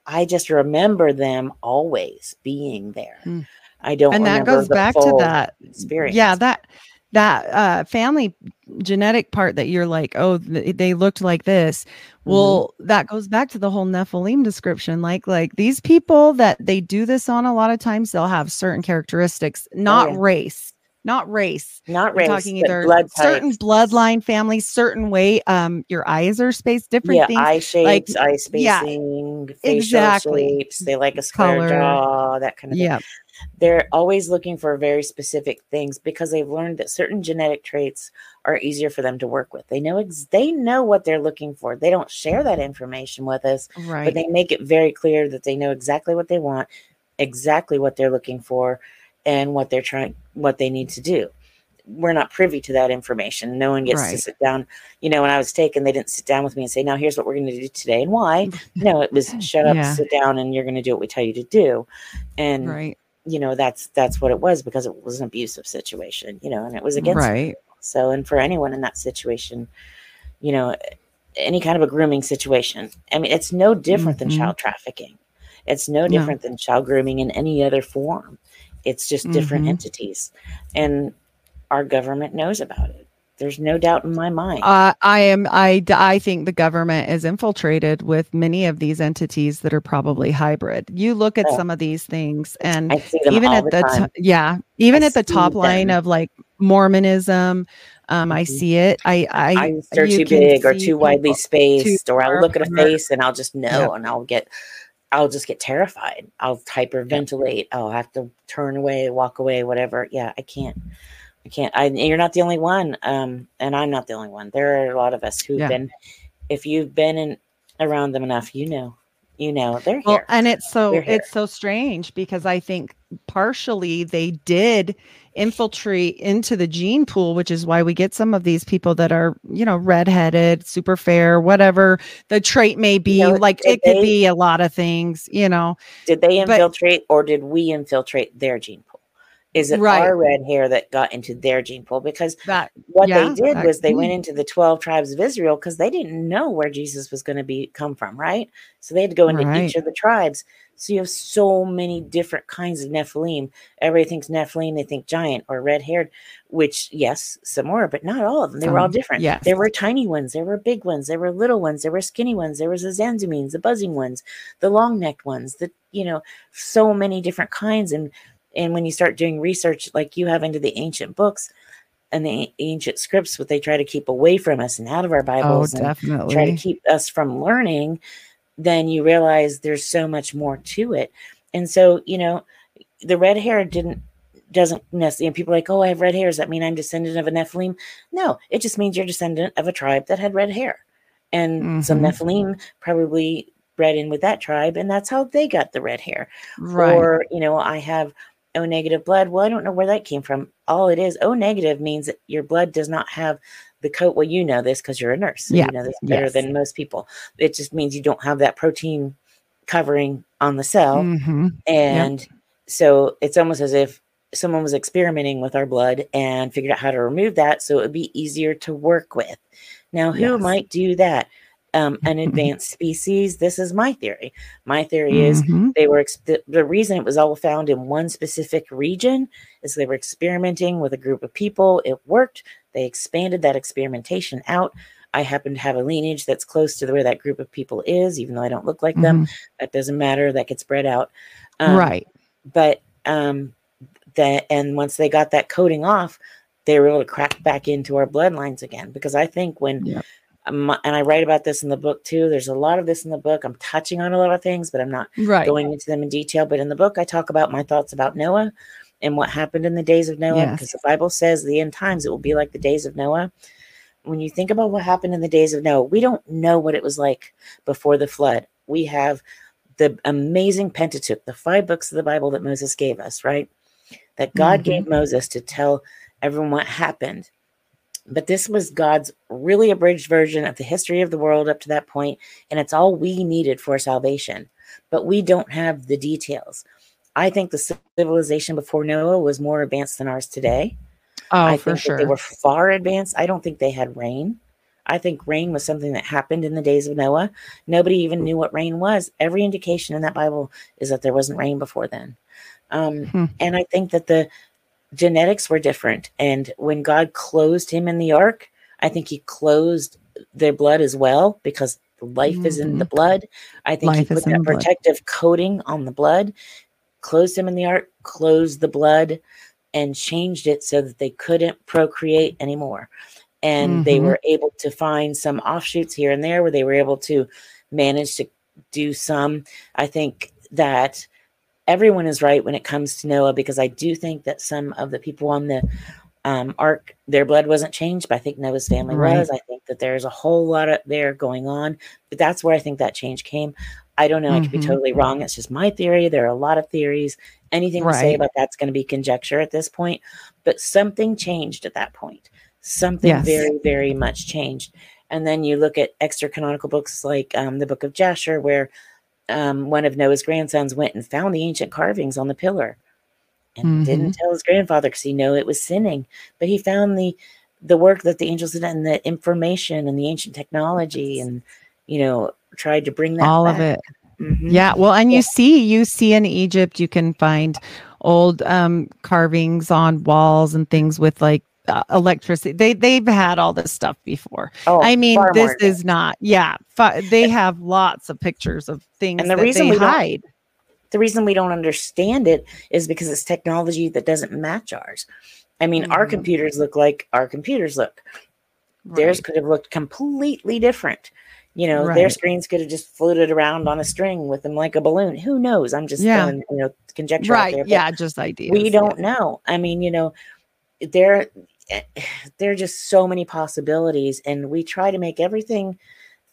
I just remember them always being there. Mm. I don't and that goes back to that experience. Yeah, that that uh, family genetic part that you're like, oh, th- they looked like this. Mm-hmm. Well, that goes back to the whole Nephilim description. Like, like these people that they do this on, a lot of times they'll have certain characteristics, oh, not oh, yeah. race, not race, not race. talking either blood certain bloodline, family, certain way. Um, your eyes are spaced different. Yeah, things. eye shapes, like, eye spacing, yeah, facial exactly. shapes. They like a square Color. jaw, that kind of yeah. thing they're always looking for very specific things because they've learned that certain genetic traits are easier for them to work with. They know ex- they know what they're looking for. They don't share that information with us, right. but they make it very clear that they know exactly what they want, exactly what they're looking for, and what they're trying what they need to do. We're not privy to that information. No one gets right. to sit down. You know, when I was taken, they didn't sit down with me and say, "Now, here's what we're going to do today and why." no, it was shut up, yeah. sit down, and you're going to do what we tell you to do. And right you know that's that's what it was because it was an abusive situation you know and it was against right so and for anyone in that situation you know any kind of a grooming situation i mean it's no different mm-hmm. than child trafficking it's no different no. than child grooming in any other form it's just different mm-hmm. entities and our government knows about it there's no doubt in my mind. Uh, I am. I. I think the government is infiltrated with many of these entities that are probably hybrid. You look at some of these things, and even at the, the t- yeah, even I at the top line of like Mormonism, um, I mm-hmm. see it. I, I eyes are too big or too widely spaced, or I'll look at a face and I'll just know, yeah. and I'll get, I'll just get terrified. I'll hyperventilate. I'll have to turn away, walk away, whatever. Yeah, I can't. I can't. I, you're not the only one, um, and I'm not the only one. There are a lot of us who've yeah. been. If you've been in around them enough, you know, you know they're well, here. and it's so it's so strange because I think partially they did infiltrate into the gene pool, which is why we get some of these people that are, you know, redheaded, super fair, whatever the trait may be. You know, like it they, could be a lot of things, you know. Did they infiltrate but, or did we infiltrate their gene pool? Is it right. our red hair that got into their gene pool? Because that, what yeah, they did was they went into the 12 tribes of Israel because they didn't know where Jesus was going to be come from, right? So they had to go into right. each of the tribes. So you have so many different kinds of Nephilim. Everybody thinks Nephilim, they think giant or red haired, which, yes, some were, but not all of them. They were all different. Yes. There were tiny ones, there were big ones, there were little ones, there were skinny ones, there was the Zamzummims, the buzzing ones, the long necked ones, the, you know, so many different kinds. And and when you start doing research like you have into the ancient books and the ancient scripts, what they try to keep away from us and out of our oh, Bibles, oh, definitely. try to keep us from learning, then you realize there's so much more to it. And so, you know, the red hair didn't doesn't necessarily and people are like, oh, I have red hair. Does that mean I'm descendant of a Nephilim? No, it just means you're descendant of a tribe that had red hair. And mm-hmm. some Nephilim probably bred in with that tribe, and that's how they got the red hair. Right. Or, you know, I have O negative blood. Well, I don't know where that came from. All it is, O negative means that your blood does not have the coat. Well, you know this because you're a nurse. Yeah. You know this better yes. than most people. It just means you don't have that protein covering on the cell. Mm-hmm. And yep. so it's almost as if someone was experimenting with our blood and figured out how to remove that so it would be easier to work with. Now, who yes. might do that? Um, an advanced species. This is my theory. My theory is mm-hmm. they were the, the reason it was all found in one specific region is they were experimenting with a group of people. It worked. They expanded that experimentation out. I happen to have a lineage that's close to where that group of people is, even though I don't look like mm-hmm. them. That doesn't matter. That gets spread out. Um, right. But um, that and once they got that coating off, they were able to crack back into our bloodlines again. Because I think when yep and I write about this in the book too. There's a lot of this in the book. I'm touching on a lot of things, but I'm not right. going into them in detail. But in the book, I talk about my thoughts about Noah and what happened in the days of Noah, yes. because the Bible says the end times it will be like the days of Noah. When you think about what happened in the days of Noah, we don't know what it was like before the flood. We have the amazing Pentateuch, the five books of the Bible that Moses gave us, right? That God mm-hmm. gave Moses to tell everyone what happened but this was God's really abridged version of the history of the world up to that point, and it's all we needed for salvation. But we don't have the details. I think the civilization before Noah was more advanced than ours today. Oh, I for sure. They were far advanced. I don't think they had rain. I think rain was something that happened in the days of Noah. Nobody even knew what rain was. Every indication in that Bible is that there wasn't rain before then. Um, hmm. And I think that the genetics were different. And when God closed him in the ark, I think he closed their blood as well because life mm-hmm. is in the mm-hmm. blood. I think life he put that protective blood. coating on the blood, closed him in the ark, closed the blood, and changed it so that they couldn't procreate anymore. And mm-hmm. they were able to find some offshoots here and there where they were able to manage to do some. I think that everyone is right when it comes to Noah because I do think that some of the people on the um, ark, their blood wasn't changed, but I think Noah's family right. was. I think that there's a whole lot of there going on, but that's where I think that change came. I don't know. Mm-hmm. I could be totally wrong. It's just my theory. There are a lot of theories. Anything right. to say about that's going to be conjecture at this point, but something changed at that point. Something yes. very, very much changed. And then you look at extra canonical books like um, the Book of Jasher, where um, one of Noah's grandsons went and found the ancient carvings on the pillar and mm-hmm. didn't tell his grandfather because he knew it was sinning. But he found the the work that the angels did and the information and the ancient technology and you know tried to bring that all back. of it. Mm-hmm. Yeah, well, and you yeah. see, you see in Egypt, you can find old um, carvings on walls and things with like uh, electricity. They they've had all this stuff before. Oh, I mean, this is not. Yeah, they have lots of pictures of things and the reason we hide. The reason we don't understand it is because it's technology that doesn't match ours. I mean, mm-hmm. our computers look like our computers look. Right. Theirs could have looked completely different. You know, right. their screens could have just floated around on a string with them like a balloon. Who knows? I'm just yeah. you know, conjecture. Right. There, yeah. Just ideas. We don't yeah. know. I mean, you know, there Eh, there are just so many possibilities and we try to make everything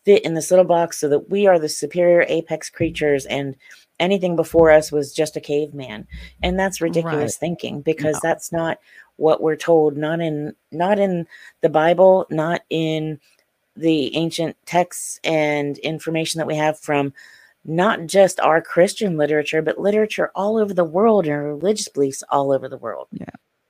fit in this little box so that we are the superior apex creatures and anything before us was just a caveman and that's ridiculous Right. thinking because No. that's not what we're told not in not in the bible not in the ancient texts and information that we have from not just our christian literature but literature all over the world and religious beliefs all over the world Yeah.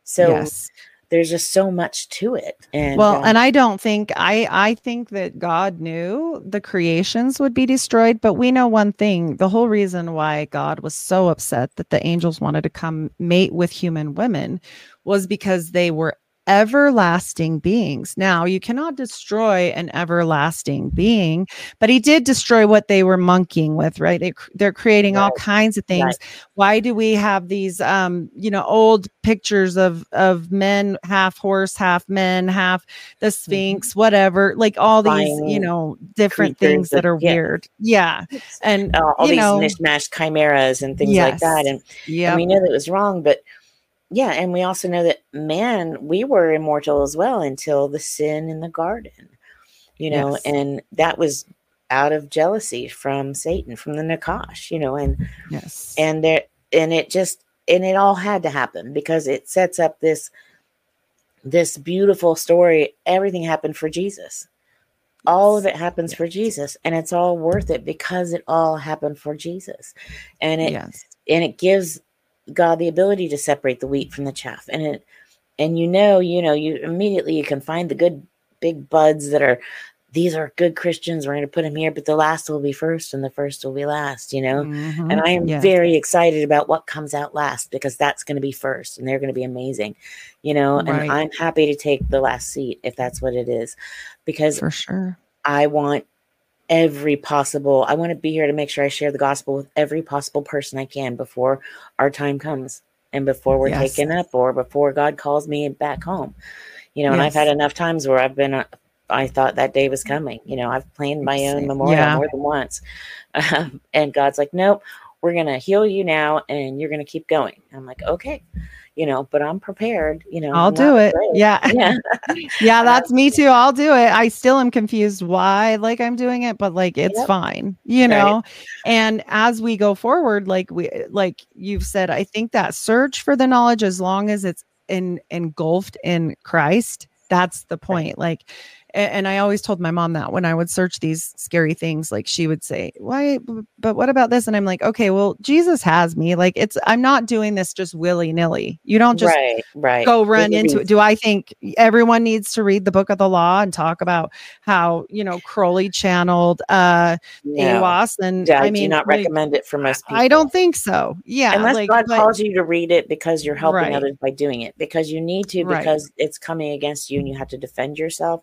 so yes. There's just so much to it. And well um, and i don't think i i think that god knew the creations would be destroyed but we know one thing the whole reason why god was so upset that the angels wanted to come mate with human women was because they were everlasting beings. Now you cannot destroy an everlasting being but he did destroy what they were monkeying with right? They, they're creating all kinds of things. Why do we have these um you know old pictures of of men half horse half men half the sphinx whatever like all these you know different things that are yeah. weird. Yeah. And uh, all these know mishmash chimeras and things like that. And yeah we know that it was wrong but yeah and we also know that man we were immortal as well until the sin in the garden you know Yes. and that was out of jealousy from satan from the nakash you know and yes. and there and it just and it all had to happen because it sets up this this beautiful story. Everything happened for jesus. All of it happens for jesus and it's all worth it because it all happened for jesus. And it yes. and it gives God the ability to separate the wheat from the chaff. And it and you know, you know, you immediately you can find the good big buds that are these are good Christians. We're going to put them here, but the last will be first and the first will be last, you know. Mhm. And I am Yes. very excited about what comes out last because that's going to be first and they're going to be amazing, you know. And I'm happy to take the last seat if that's what it is because for sure I want every possible I want to be here to make sure I share the gospel with every possible person I can before our time comes and before we're Yes. taken up or before God calls me back home. You know, and I've had enough times where I've been uh, I thought that day was coming. You know, I've planned my own memorial Yeah. more than once. Um, and God's like, "Nope, we're going to heal you now and you're going to keep going." I'm like, "Okay." You know, but I'm prepared, you know. i'll I'm do it afraid. yeah Yeah. yeah that's me too i'll do it i still am confused why like i'm doing it but like it's Yep. fine you Right. know and as we go forward like we like you've said i think that search for the knowledge as long as it's in engulfed in christ that's the point like a- and I always told my mom that when I would search these scary things, like she would say, Why, but what about this? And I'm like, Okay, well, Jesus has me. Like, it's, I'm not doing this just willy nilly. You don't just right, right. go run into it. Do I think everyone needs to read the book of the law and talk about how, you know, Crowley channeled uh No. Aiwass? And Yeah, I, I mean, do not like, recommend it for most people. I don't think so. Yeah. unless like, God but- calls you to read it because you're helping Right. others by doing it because you need to Right. because it's coming against you and you have to defend yourself.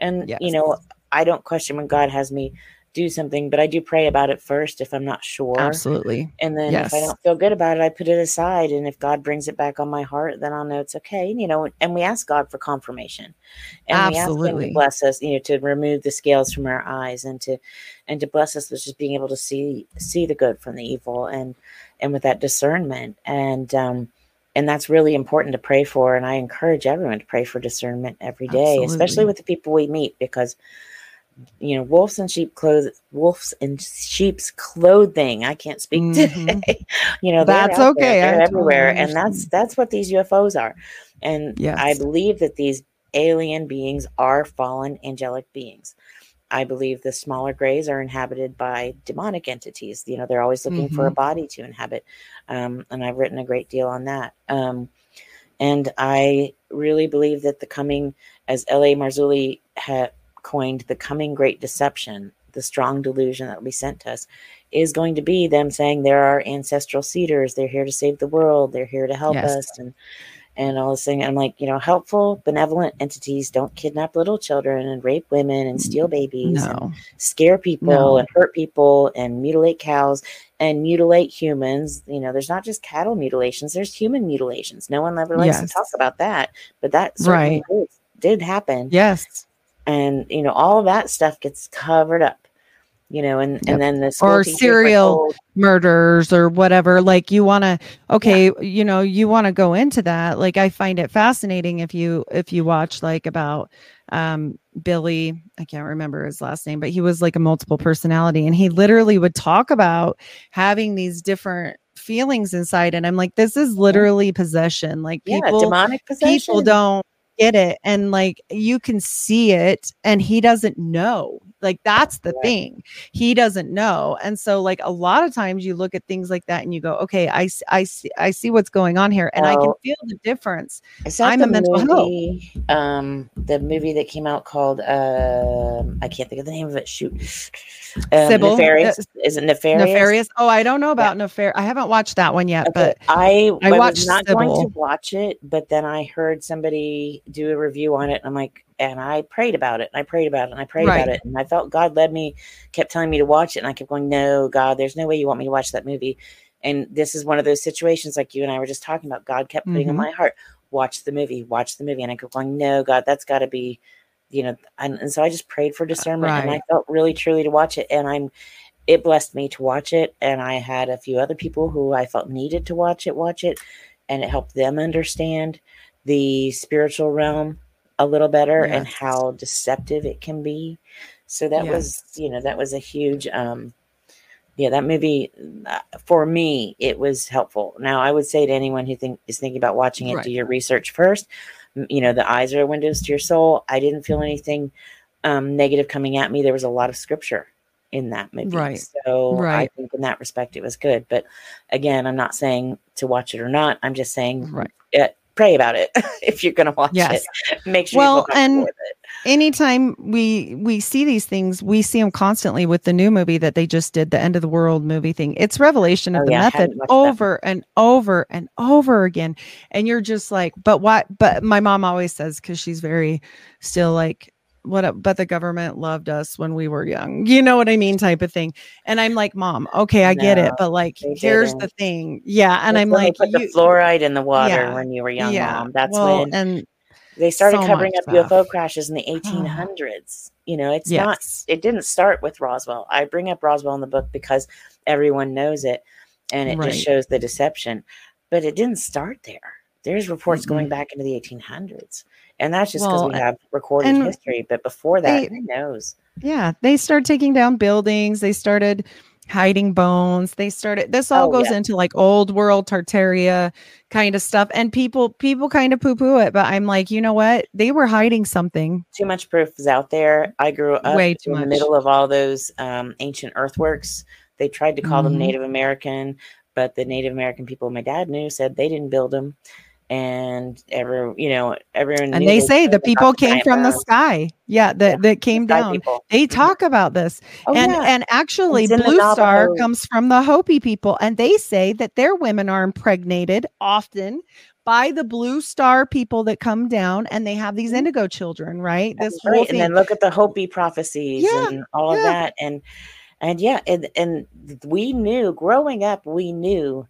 And you know, I don't question when God has me do something, but I do pray about it first if I'm not sure. Absolutely. And then if I don't feel good about it, I put it aside. And if God brings it back on my heart, then I'll know it's okay. You know, and we ask God for confirmation. And we ask him Absolutely. to bless us, you know, to remove the scales from our eyes and to and to bless us with just being able to see see the good from the evil and and with that discernment. And um and that's really important to pray for. And I encourage everyone to pray for discernment every day, especially with the people we meet, because you know, wolves and sheep clothes, wolves and sheep's clothing. I can't speak Mhm. today. you know, That's there, okay. They're totally everywhere, and that's that's what these UFOs are. And I believe that these alien beings are fallen angelic beings. I believe the smaller grays are inhabited by demonic entities. You know, they're always looking for a body to inhabit. Um, and I've written a great deal on that. Um, and I really believe that the coming, as L.A. Marzulli had coined, the coming great deception, the strong delusion that will be sent to us, is going to be them saying there are ancestral seeders. They're here to save the world. They're here to help Yes. us. And and all this thing. I'm like, you know, helpful, benevolent entities don't kidnap little children and rape women and mm, steal babies and scare people No. and hurt people and mutilate cows and mutilate humans. You know, there's not just cattle mutilations, there's human mutilations. No one ever likes Yes. to talk about that, but that Right. did, did happen. Yes. And, you know, all of that stuff gets covered up. You know, and yep. and then this or serial murders or whatever. Like you want to, okay, yeah. you know, you want to go into that. Like I find it fascinating if you if you watch like about um Billy, I can't remember his last name, but he was like a multiple personality, and he literally would talk about having these different feelings inside and i'm like this is literally possession like people yeah, demonic possession people don't get it and like you can see it and he doesn't know like that's the thing. He doesn't know and so like a lot of times you look at things like that and you go okay i i see i see what's going on here and oh, i can feel the difference. I'm a mental movie, health um the movie that came out called um i can't think of the name of it shoot. Um, Sybil, nefarious? Uh, is it nefarious? Nefarious? Oh i don't know about yeah. nefarious i haven't watched that one yet okay. but i i, I watched was not Sybil. going to watch it but then i heard somebody do a review on it and i'm like and I prayed about it and I prayed about it and I prayed right. about it and I felt God led me, kept telling me to watch it and I kept going, no, God, there's no way you want me to watch that movie. And this is one of those situations like you and I were just talking about. God kept putting mm-hmm. in my heart, watch the movie, watch the movie, and I kept going, no, God, that's got to be, you know. And, and, so I just prayed for discernment right. and I felt really truly to watch it, and I'm. It blessed me to watch it, and I had a few other people who I felt needed to watch it, watch it, and it helped them understand the spiritual realm a little better yes. and how deceptive it can be. So that yes. was, you know, that was a huge, um, yeah, that movie uh, for me, it was helpful. Now, I would say to anyone who think is thinking about watching it, right. do your research first. You know, the eyes are windows to your soul. I didn't feel anything um, negative coming at me. There was a lot of scripture in that movie. Right. So right. I think in that respect, it was good. But again, I'm not saying to watch it or not. I'm just saying right. it, pray about it if you're going to watch yes. it. Make sure well, and anytime we we see these things, we see them constantly with the new movie that they just did, the end of the world movie thing. It's revelation of oh, the yeah, method over and over and over again, and you're just like, but what? But my mom always says because she's very still like what but the government loved us when we were young. You know what i mean? Type of thing. And i'm like mom okay i no, get it but like here's didn't. the thing. Yeah and i'm like put you, the fluoride in the water yeah, when you were young yeah, mom. That's well, when and they started so covering up stuff. ufo crashes in the 1800s you know it's yes. not it didn't start with roswell. I bring up roswell in the book because everyone knows it and it right. just shows the deception but it didn't start there. There's reports mm-hmm. going back into the 1800s and that's just because well, we have recorded history. But before that, they, who knows? Yeah, they started taking down buildings. They started hiding bones. They started. This all oh, goes yeah. into like old world Tartaria kind of stuff, and people people kind of poo poo it. But I'm like, you know what? They were hiding something. Too much proof is out there. I grew up Way too in much. the middle of all those um, ancient earthworks. They tried to call mm-hmm. them Native American, but the Native American people my dad knew said they didn't build them and every you know everyone and they say the people came from the sky yeah that yeah, that came down people. they mm-hmm. talk about this oh, and yeah. and actually blue star comes from the hopi people and they say that their women are impregnated often by the blue star people that come down and they have these mm-hmm. indigo children right That's this right. and then look at the hopi prophecies yeah, and all of that and and yeah and and we knew growing up we knew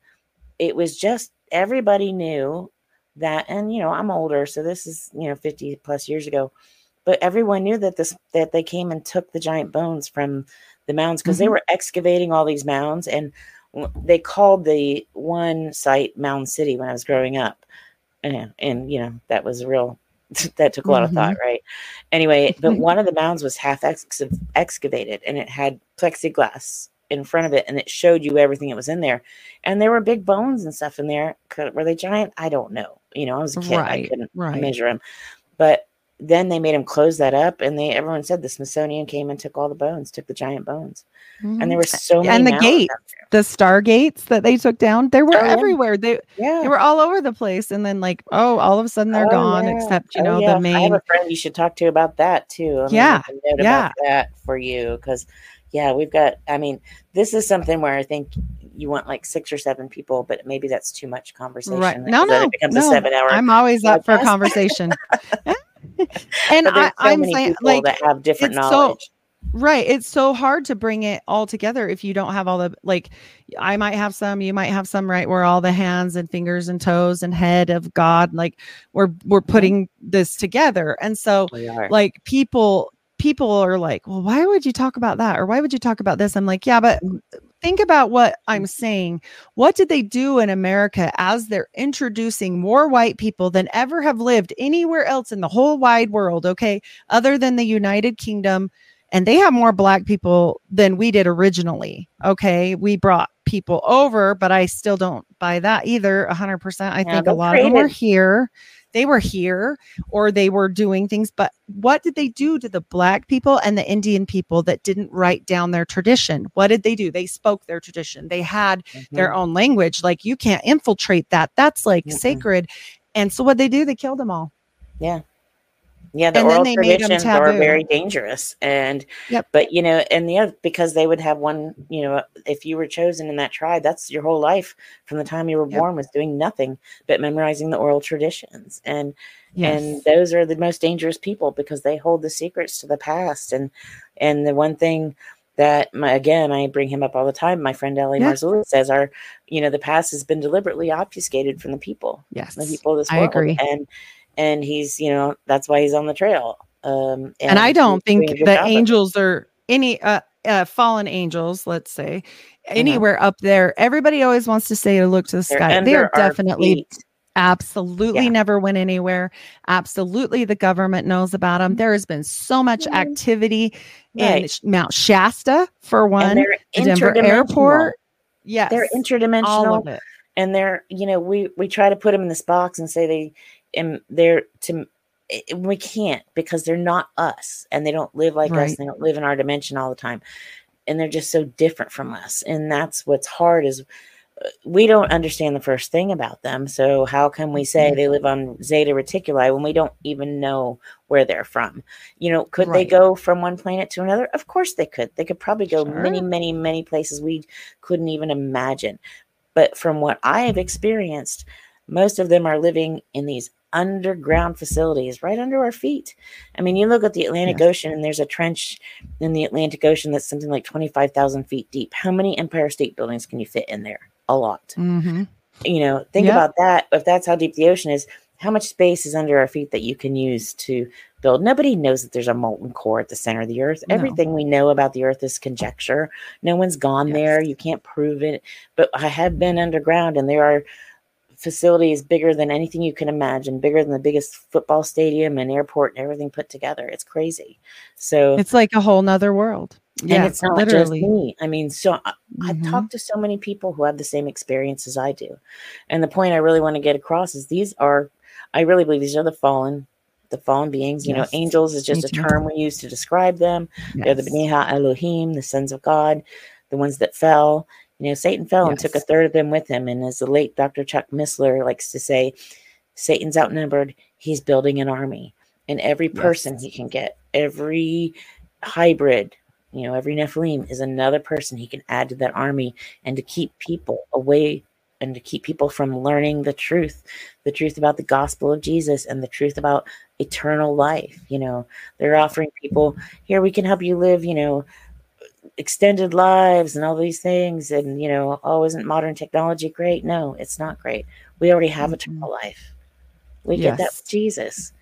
it was just everybody knew that and you know i'm older so this is you know 50 plus years ago but everyone knew that this that they came and took the giant bones from the mounds because mm-hmm. they were excavating all these mounds and they called the one site mound city when i was growing up and, and you know that was real that took a lot mm-hmm. of thought right anyway but one of the mounds was half ex- excavated and it had plexiglass in front of it and it showed you everything that was in there. And there were big bones and stuff in there. Could, were they giant? I don't know. You know, I was a kid. Right, I couldn't right. measure them. But then they made him close that up and they everyone said the Smithsonian came and took all the bones, took the giant bones. Mm-hmm. And there were so many And the gate, the star gates that they took down, they were oh, everywhere. They yeah. they were all over the place. And then like, oh, all of a sudden they're oh, gone, yeah. except you oh, know, yeah. the main I have a friend you should talk to about that too. I yeah. yeah. that for you because yeah, we've got, I mean, this is something where I think you want like six or seven people, but maybe that's too much conversation. Right. No, no, it becomes no. a seven hour. I'm always up for conversation. and I, am so saying like that have different knowledge. So, right. It's so hard to bring it all together if you don't have all the like I might have some, you might have some, right? Where all the hands and fingers and toes and head of God, like we're we're mm-hmm. putting this together. And so like people people are like, well, why would you talk about that? Or why would you talk about this? I'm like, yeah, but think about what I'm mm. saying. What did they do in America as they're introducing more white people than ever have lived anywhere else in the whole wide world? Okay. Other than the United Kingdom. And they have more black people than we did originally. Okay. We brought people over, but I still don't buy that either. 100%. I yeah, think a lot created- of them were here they were here or they were doing things but what did they do to the black people and the indian people that didn't write down their tradition? What did they do? They spoke their tradition. They had mm-hmm. their own language. Like you can't infiltrate that. That's like mm-hmm. sacred. And so what they do? They killed them all. Yeah yeah, the and oral traditions are very dangerous. And yep. but you know, and the other because they would have one, you know, if you were chosen in that tribe, that's your whole life from the time you were yep. born was doing nothing but memorizing the oral traditions. And yes. and those are the most dangerous people because they hold the secrets to the past. And and the one thing that my, again I bring him up all the time. My friend L.A. yep. Marzulli says our, you know, the past has been deliberately obfuscated from the people. Yes, the people of this world. I agree. And and he's you know that's why he's on the trail. Um and, and i don't think the angels are any uh, uh, fallen angels let's say uh-huh. anywhere up there. Everybody always wants to say to look to the They're sky. they're definitely absolutely yeah. never went anywhere. Absolutely the government knows about them there has been so much mm-hmm. activity right. in mount shasta for one denver airport. Yes. They're interdimensional. and they're you know we we try to put them in this box and say they and they're to we can't because they're not us and they don't live like right. us they don't live in our dimension all the time and they're just so different from us and that's what's hard is uh, we don't understand the first thing about them so how can we say mm-hmm. they live on zeta reticuli when we don't even know where they're from you know could right. they go from one planet to another of course they could they could probably go sure. many many many places we couldn't even imagine but from what i have experienced most of them are living in these underground facilities right under our feet. I mean, you look at the Atlantic yeah. Ocean and there's a trench in the Atlantic Ocean that's something like 25,000 feet deep. How many Empire State Buildings can you fit in there? A lot. Mm-hmm. You know, think about that. If that's how deep the ocean is, how much space is under our feet that you can use to build? Nobody knows that there's a molten core at the center of the earth. No. Everything we know about the earth is conjecture. No one's gone yes. there. You can't prove it. But I have been underground and there are facility is bigger than anything you can imagine, bigger than the biggest football stadium and airport and everything put together. It's crazy. So it's like a whole nother world. And yeah, it's not literally. just me. I mean, so I, mm-hmm. I've talked to so many people who have the same experience as I do. And the point I really want to get across is these are, I really believe these are the fallen, the fallen beings. You yes. know, angels is just a term we use to describe them. Yes. They're the B'nai Elohim, the sons of God, the ones that fell. You know, Satan fell yes. and took a third of them with him. And as the late Dr. Chuck Missler likes to say, Satan's outnumbered. He's building an army. And every person yes. he can get, every hybrid, you know, every Nephilim is another person he can add to that army and to keep people away and to keep people from learning the truth, the truth about the gospel of Jesus and the truth about eternal life. You know, they're offering people, here, we can help you live, you know, extended lives and all these things and you know oh isn't modern technology great? No it's not great. We already have mm-hmm. eternal life. We yes. get that with jesus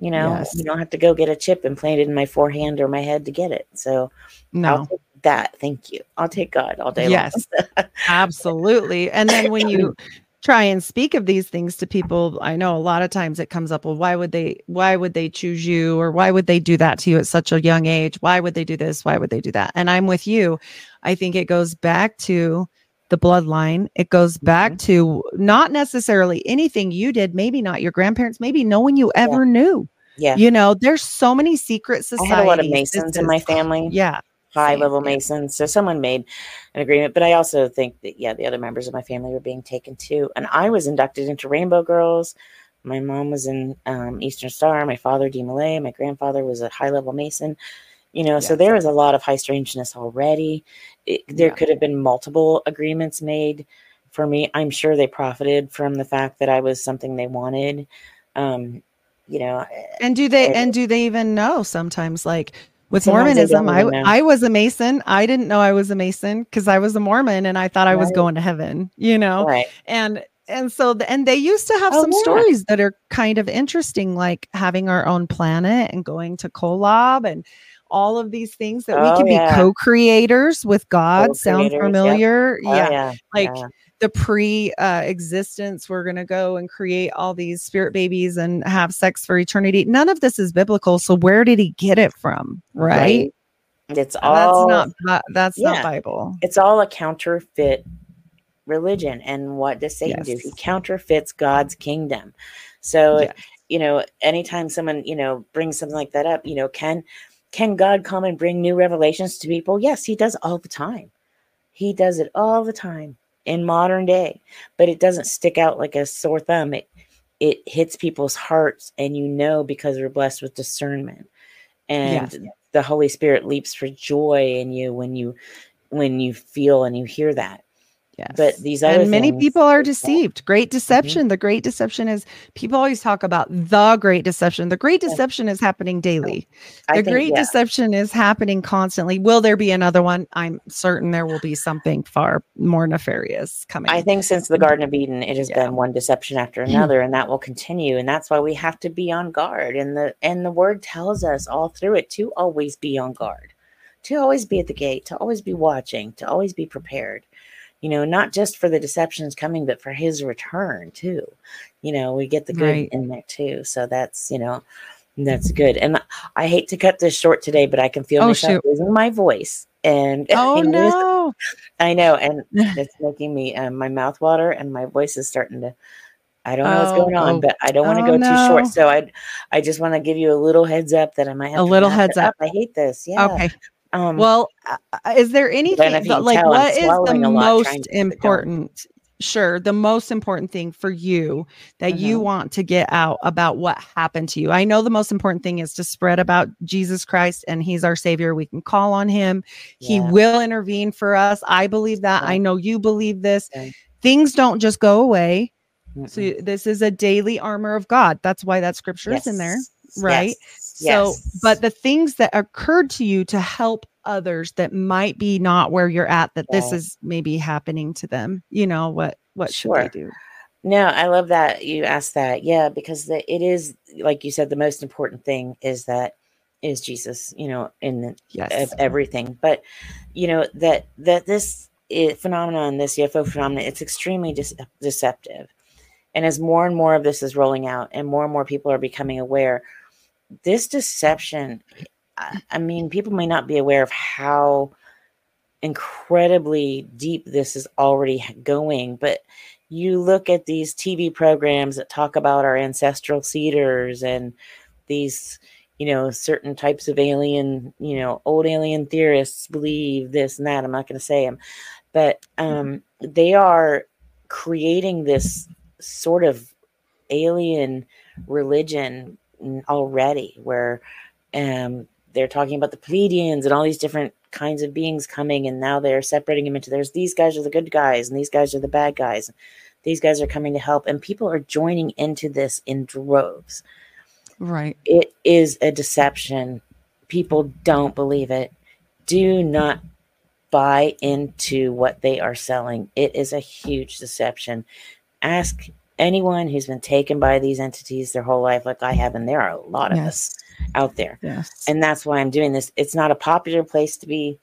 you know? Yes. you don't have to go get a chip implanted in my forehand or my head to get it. So no. i'll take that. Thank you. I'll take god all day yes. Absolutely. And then when you try and speak of these things to people. I know a lot of times it comes up well why would they why would they choose you? Or why would they do that to you at such a young age? Why would they do this? Why would they do that? And i'm with you. I think it goes back to the bloodline. It goes back mm-hmm. to not necessarily anything you did maybe not your grandparents maybe no one you ever yeah. knew. Yeah. You know there's so many secret societies i had a lot of masons in my family. Yeah high level masons. So someone made an agreement, but I also think that yeah, the other members of my family were being taken too. And I was inducted into Rainbow Girls. My mom was in um, Eastern Star. My father, DeMolay. My grandfather was a high level mason. You know, yeah, so there was a lot of high strangeness already. It, there yeah. could have been multiple agreements made for me. I'm sure they profited from the fact that I was something they wanted. Um, you know, and do they it, and do they even know sometimes like with Sometimes Mormonism, I, I was a Mason. I didn't know I was a Mason because I was a Mormon and I thought I was going to heaven, you know? Right. And and so the, and they used to have Oh, some yeah. stories that are kind of interesting like having our own planet and going to Kolob and all of these things that we Oh, can yeah. be co-creators with God sound Co-creators, yep. familiar Oh, yeah yeah. like yeah. The pre uh, existence we're going to go and create all these spirit babies and have sex for eternity none of this is biblical so where did he get it from right, It's all that's not that's Yeah. not bible it's all a counterfeit religion. And what does Satan do? He counterfeits God's kingdom. So Yes. you know, anytime someone, you know, brings something like that up, you know, can can God come and bring new revelations to people? Yes, he does all the time. He does it all the time in modern day, but it doesn't stick out like a sore thumb. It it hits people's hearts and you know because we're blessed with discernment. And Yes. the Holy Spirit leaps for joy in you when you when you feel and you hear that. Yes. But these other and many people are deceived. Great deception. Mm-hmm. The great deception is people always talk about the great deception. The great deception is happening daily. Oh, I The think, great yeah, deception is happening constantly. Will there be another one? I'm certain there will be something far more nefarious coming. I think since the mm-hmm. Garden of Eden, it has Yeah. been one deception after mm. another, and that will continue. And that's why we have to be on guard. And the and the word tells us all through it to always be on guard, to always be at the gate, to always be watching, to always be prepared. You know, not just for the deceptions coming, but for his return too. You know, we get the good Right. in there too. So that's you know, that's good. And I hate to cut this short today, but I can feel Oh, myself losing my voice. And oh you know, this- no. I know, and it's making me um, my mouth water, and my voice is starting to. I don't know what's going on, oh. but I don't want to Oh, go too short. So I, I just want to give you a little heads up that I might have A little heads it up. I hate this. Yeah. Okay. Um. Well, is there anything like what is the swallowing a lot trying most to keep it going. important? Sure, the most important thing for you that you Mhm. want to get out about what happened to you. I know the most important thing is to spread about Jesus Christ and he's our savior. We can call on him. He will intervene for us. I believe that. Yeah. I know you believe this. Okay. Things don't just go away. So Mm-mm. this is a daily armor of God. That's why that scripture is in there. Right? yes, So, yes. but the things that occurred to you to help others that might be not where you're at, that this is maybe happening to them, you know, what, what should Sure. they do? No, I love that you asked that. Yeah, because the, it is like you said, the most important thing is that is Jesus. You know, in the, Yes. of everything. But you know that that this i phenomenon, this UFO phenomenon, it's extremely dis- deceptive. And as more and more of this is rolling out, and more and more people are becoming aware, this deception. I, I mean, people may not be aware of how incredibly deep this is already going, but you look at these TV programs that talk about our ancestral seeders and these, you know, certain types of alien, you know, old alien theorists believe this and that. I'm not going to say them, but um, they are creating this sort of alien religion already where um, they're talking about the Pleiadians and all these different kinds of beings coming, and now they're separating them into there's these guys are the good guys and these guys are the bad guys. These guys are coming to help, and people are joining into this in droves. Right. It is a deception. People don't believe it. Do not buy into what they are selling. It is a huge deception. Ask anyone who's been taken by these entities their whole life, like I have, and there are a lot of us out there Yes. and that's why I'm doing this. It's not a popular place to be.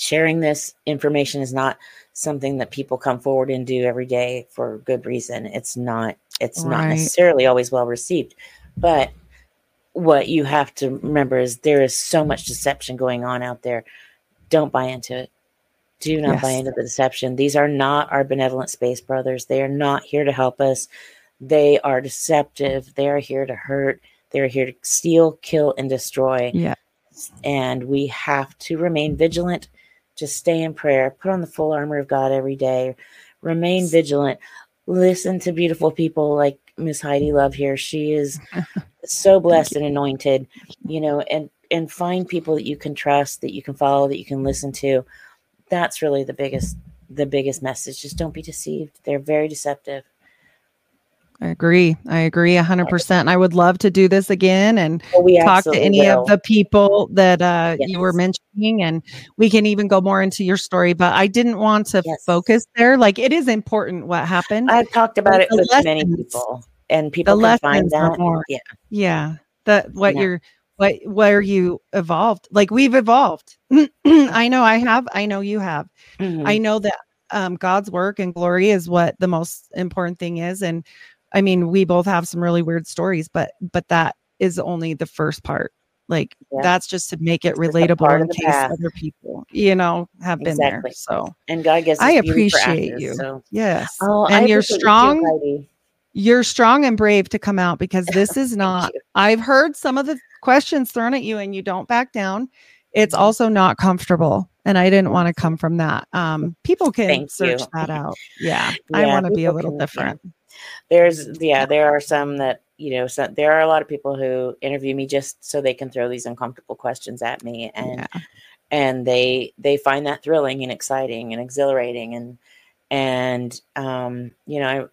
Sharing this information is not something that people come forward and do every day for good reason. It's not. It's not necessarily always well received. But what you have to remember is there is so much deception going on out there. Don't buy into it. Do not buy into the deception. These are not our benevolent space brothers. They are not here to help us. They are deceptive. They are here to hurt. They're here to steal, kill, and destroy. yeah. And we have to remain vigilant. Just stay in prayer. Put on the full armor of God every day. Remain vigilant. Listen to beautiful people like Miss Heidi Luv here. She is so blessed and anointed, you know, and and find people that you can trust, that you can follow, that you can listen to. That's really the biggest the biggest message. Just don't be deceived. They're very deceptive. I agree. I agree 100%. I would love to do this again and Well, we talk to any will. of the people that uh, you were mentioning and we can even go more into your story but i didn't want to Yes. focus there like it is important what happened I've talked about it the with many people, and the people can find lessons that. more Yeah, yeah the what Yeah. you're what where you evolved like we've evolved i know i have i know you have Mhm. I know that um, God's work and glory is what the most important thing is. And I mean, we both have some really weird stories, but but that is only the first part. Like Yeah. that's just to make it It's relatable in case path. other people, you know, have been Exactly. there. So and God gives. I appreciate ashes, you. So. yes, Oh, I and you're appreciate you too, strong. You're strong and brave to come out because this is not. I've heard some of the questions thrown at you, and you don't back down. It's Mhm. also not comfortable, and I didn't want to come from that. Um, people can Thank search you. that out. Yeah, I want to be a little can, yeah. different. There's yeah, there are some that you know. Some, there are a lot of people who interview me just so they can throw these uncomfortable questions at me, and Yeah. and they they find that thrilling and exciting and exhilarating and and um you know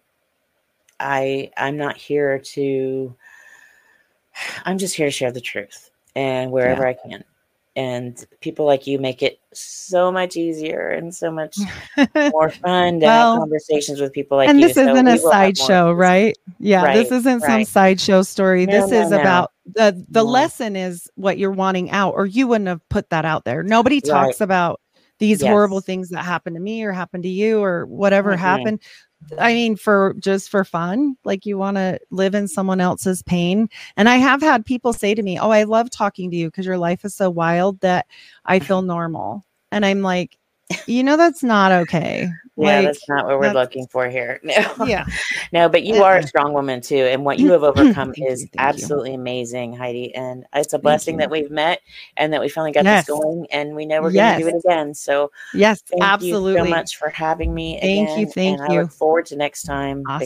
i i i'm not here to i'm just here to share the truth and wherever i can and people like you make it so much easier and so much more fun to Well, have conversations with people like you. and you this So isn't a will have more of sideshow, right? Yeah, this isn't some sideshow story. No, this no, is no. about the the lesson is what you're wanting out, or you wouldn't have put that out there. Nobody talks about these horrible things that happened to me or happened to you or whatever Mm-mm. happened. I mean, for just for fun, like you want to live in someone else's pain. And I have had people say to me, Oh, I love talking to you because your life is so wild that I feel normal. And I'm like, you know, that's not okay. yeah like, that's not what we're looking for here no yeah. No, but you uh, are uh. a Uh-uh. strong woman too, and what you mm, have mm, overcome Thank you, is you. absolutely amazing, Heidi. And it's a blessing that we've met and that we finally got Yes. this going, and we know we're going to do it again. So Yes, thank absolutely. you so much for having me. Thank you, thank and I you. look forward to next time Awesome.